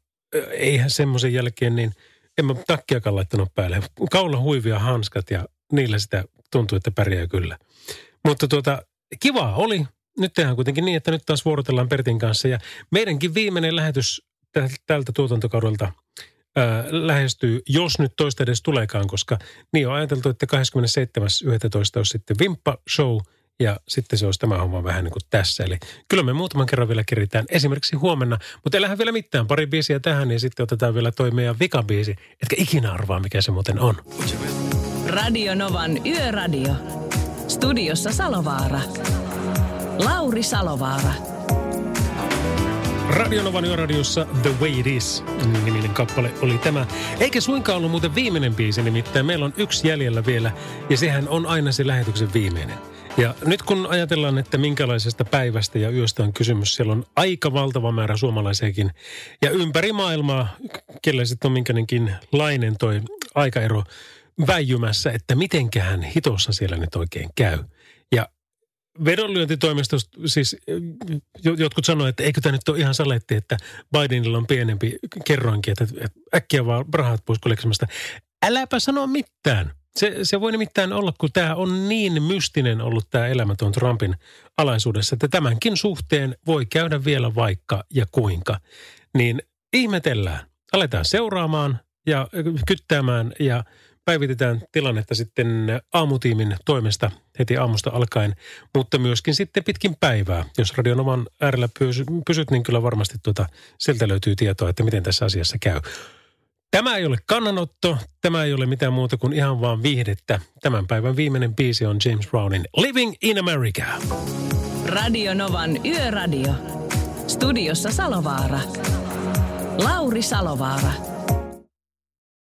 S2: eihän semmoisen jälkeen niin, en mä takkiakaan laittanut päälle. Kaula huivia hanskat ja niillä sitä tuntuu, että pärjää kyllä. Mutta tuota, kiva oli. Nyt tehdään kuitenkin niin, että nyt taas vuorotellaan Pertin kanssa. Ja meidänkin viimeinen lähetys tältä tuotantokaudelta ää, lähestyy, jos nyt toista edes tuleekaan, koska niin on ajateltu, että 27.11. olisi sitten Vimppa-show – ja sitten se olisi tämä homma vähän niin kuin tässä. Eli kyllä me muutaman kerran vielä keritään esimerkiksi huomenna, mutta ei vielä mitään. Pari biisiä tähän ja sitten otetaan vielä toi meidän vikabiisi. Etkä ikinä arvaa, mikä se muuten on.
S1: Radio Novan Yöradio. Studiossa Salovaara. Lauri Salovaara.
S2: Radionovan yöradiossa The Way It Is niminen kappale oli tämä. Eikä suinkaan ollut muuten viimeinen biisi, nimittäin meillä on yksi jäljellä vielä ja sehän on aina se lähetyksen viimeinen. Ja nyt kun ajatellaan, että minkälaisesta päivästä ja yöstä on kysymys, siellä on aika valtava määrä suomalaisiakin. Ja ympäri maailmaa, kelle sitten on minkäinenkin lainen toi aikaero väijymässä, että mitenköhän hitossa siellä nyt oikein käy. Ja vedonlyöntitoimistosta, siis jotkut sanoivat, että eikö tämä nyt ole ihan saletti, että Bidenilla on pienempi kerroinkin, että, että äkkiä vaan rahat pois koleksemasta. Äläpä sano mitään. Se, se voi nimittäin olla, kun tämä on niin mystinen ollut tämä elämä tuon Trumpin alaisuudessa, että tämänkin suhteen voi käydä vielä vaikka ja kuinka. Niin ihmetellään. Aletaan seuraamaan ja kyttäämään ja päivitetään tilannetta sitten aamutiimin toimesta heti aamusta alkaen, mutta myöskin sitten pitkin päivää. Jos Radionovan äärellä pysyt, niin kyllä varmasti tuota, sieltä löytyy tietoa, että miten tässä asiassa käy. Tämä ei ole kannanotto, tämä ei ole mitään muuta kuin ihan vaan viihdettä. Tämän päivän viimeinen biisi on James Brownin Living in America.
S1: Radio Novan Yöradio. Studiossa Salovaara. Lauri Salovaara.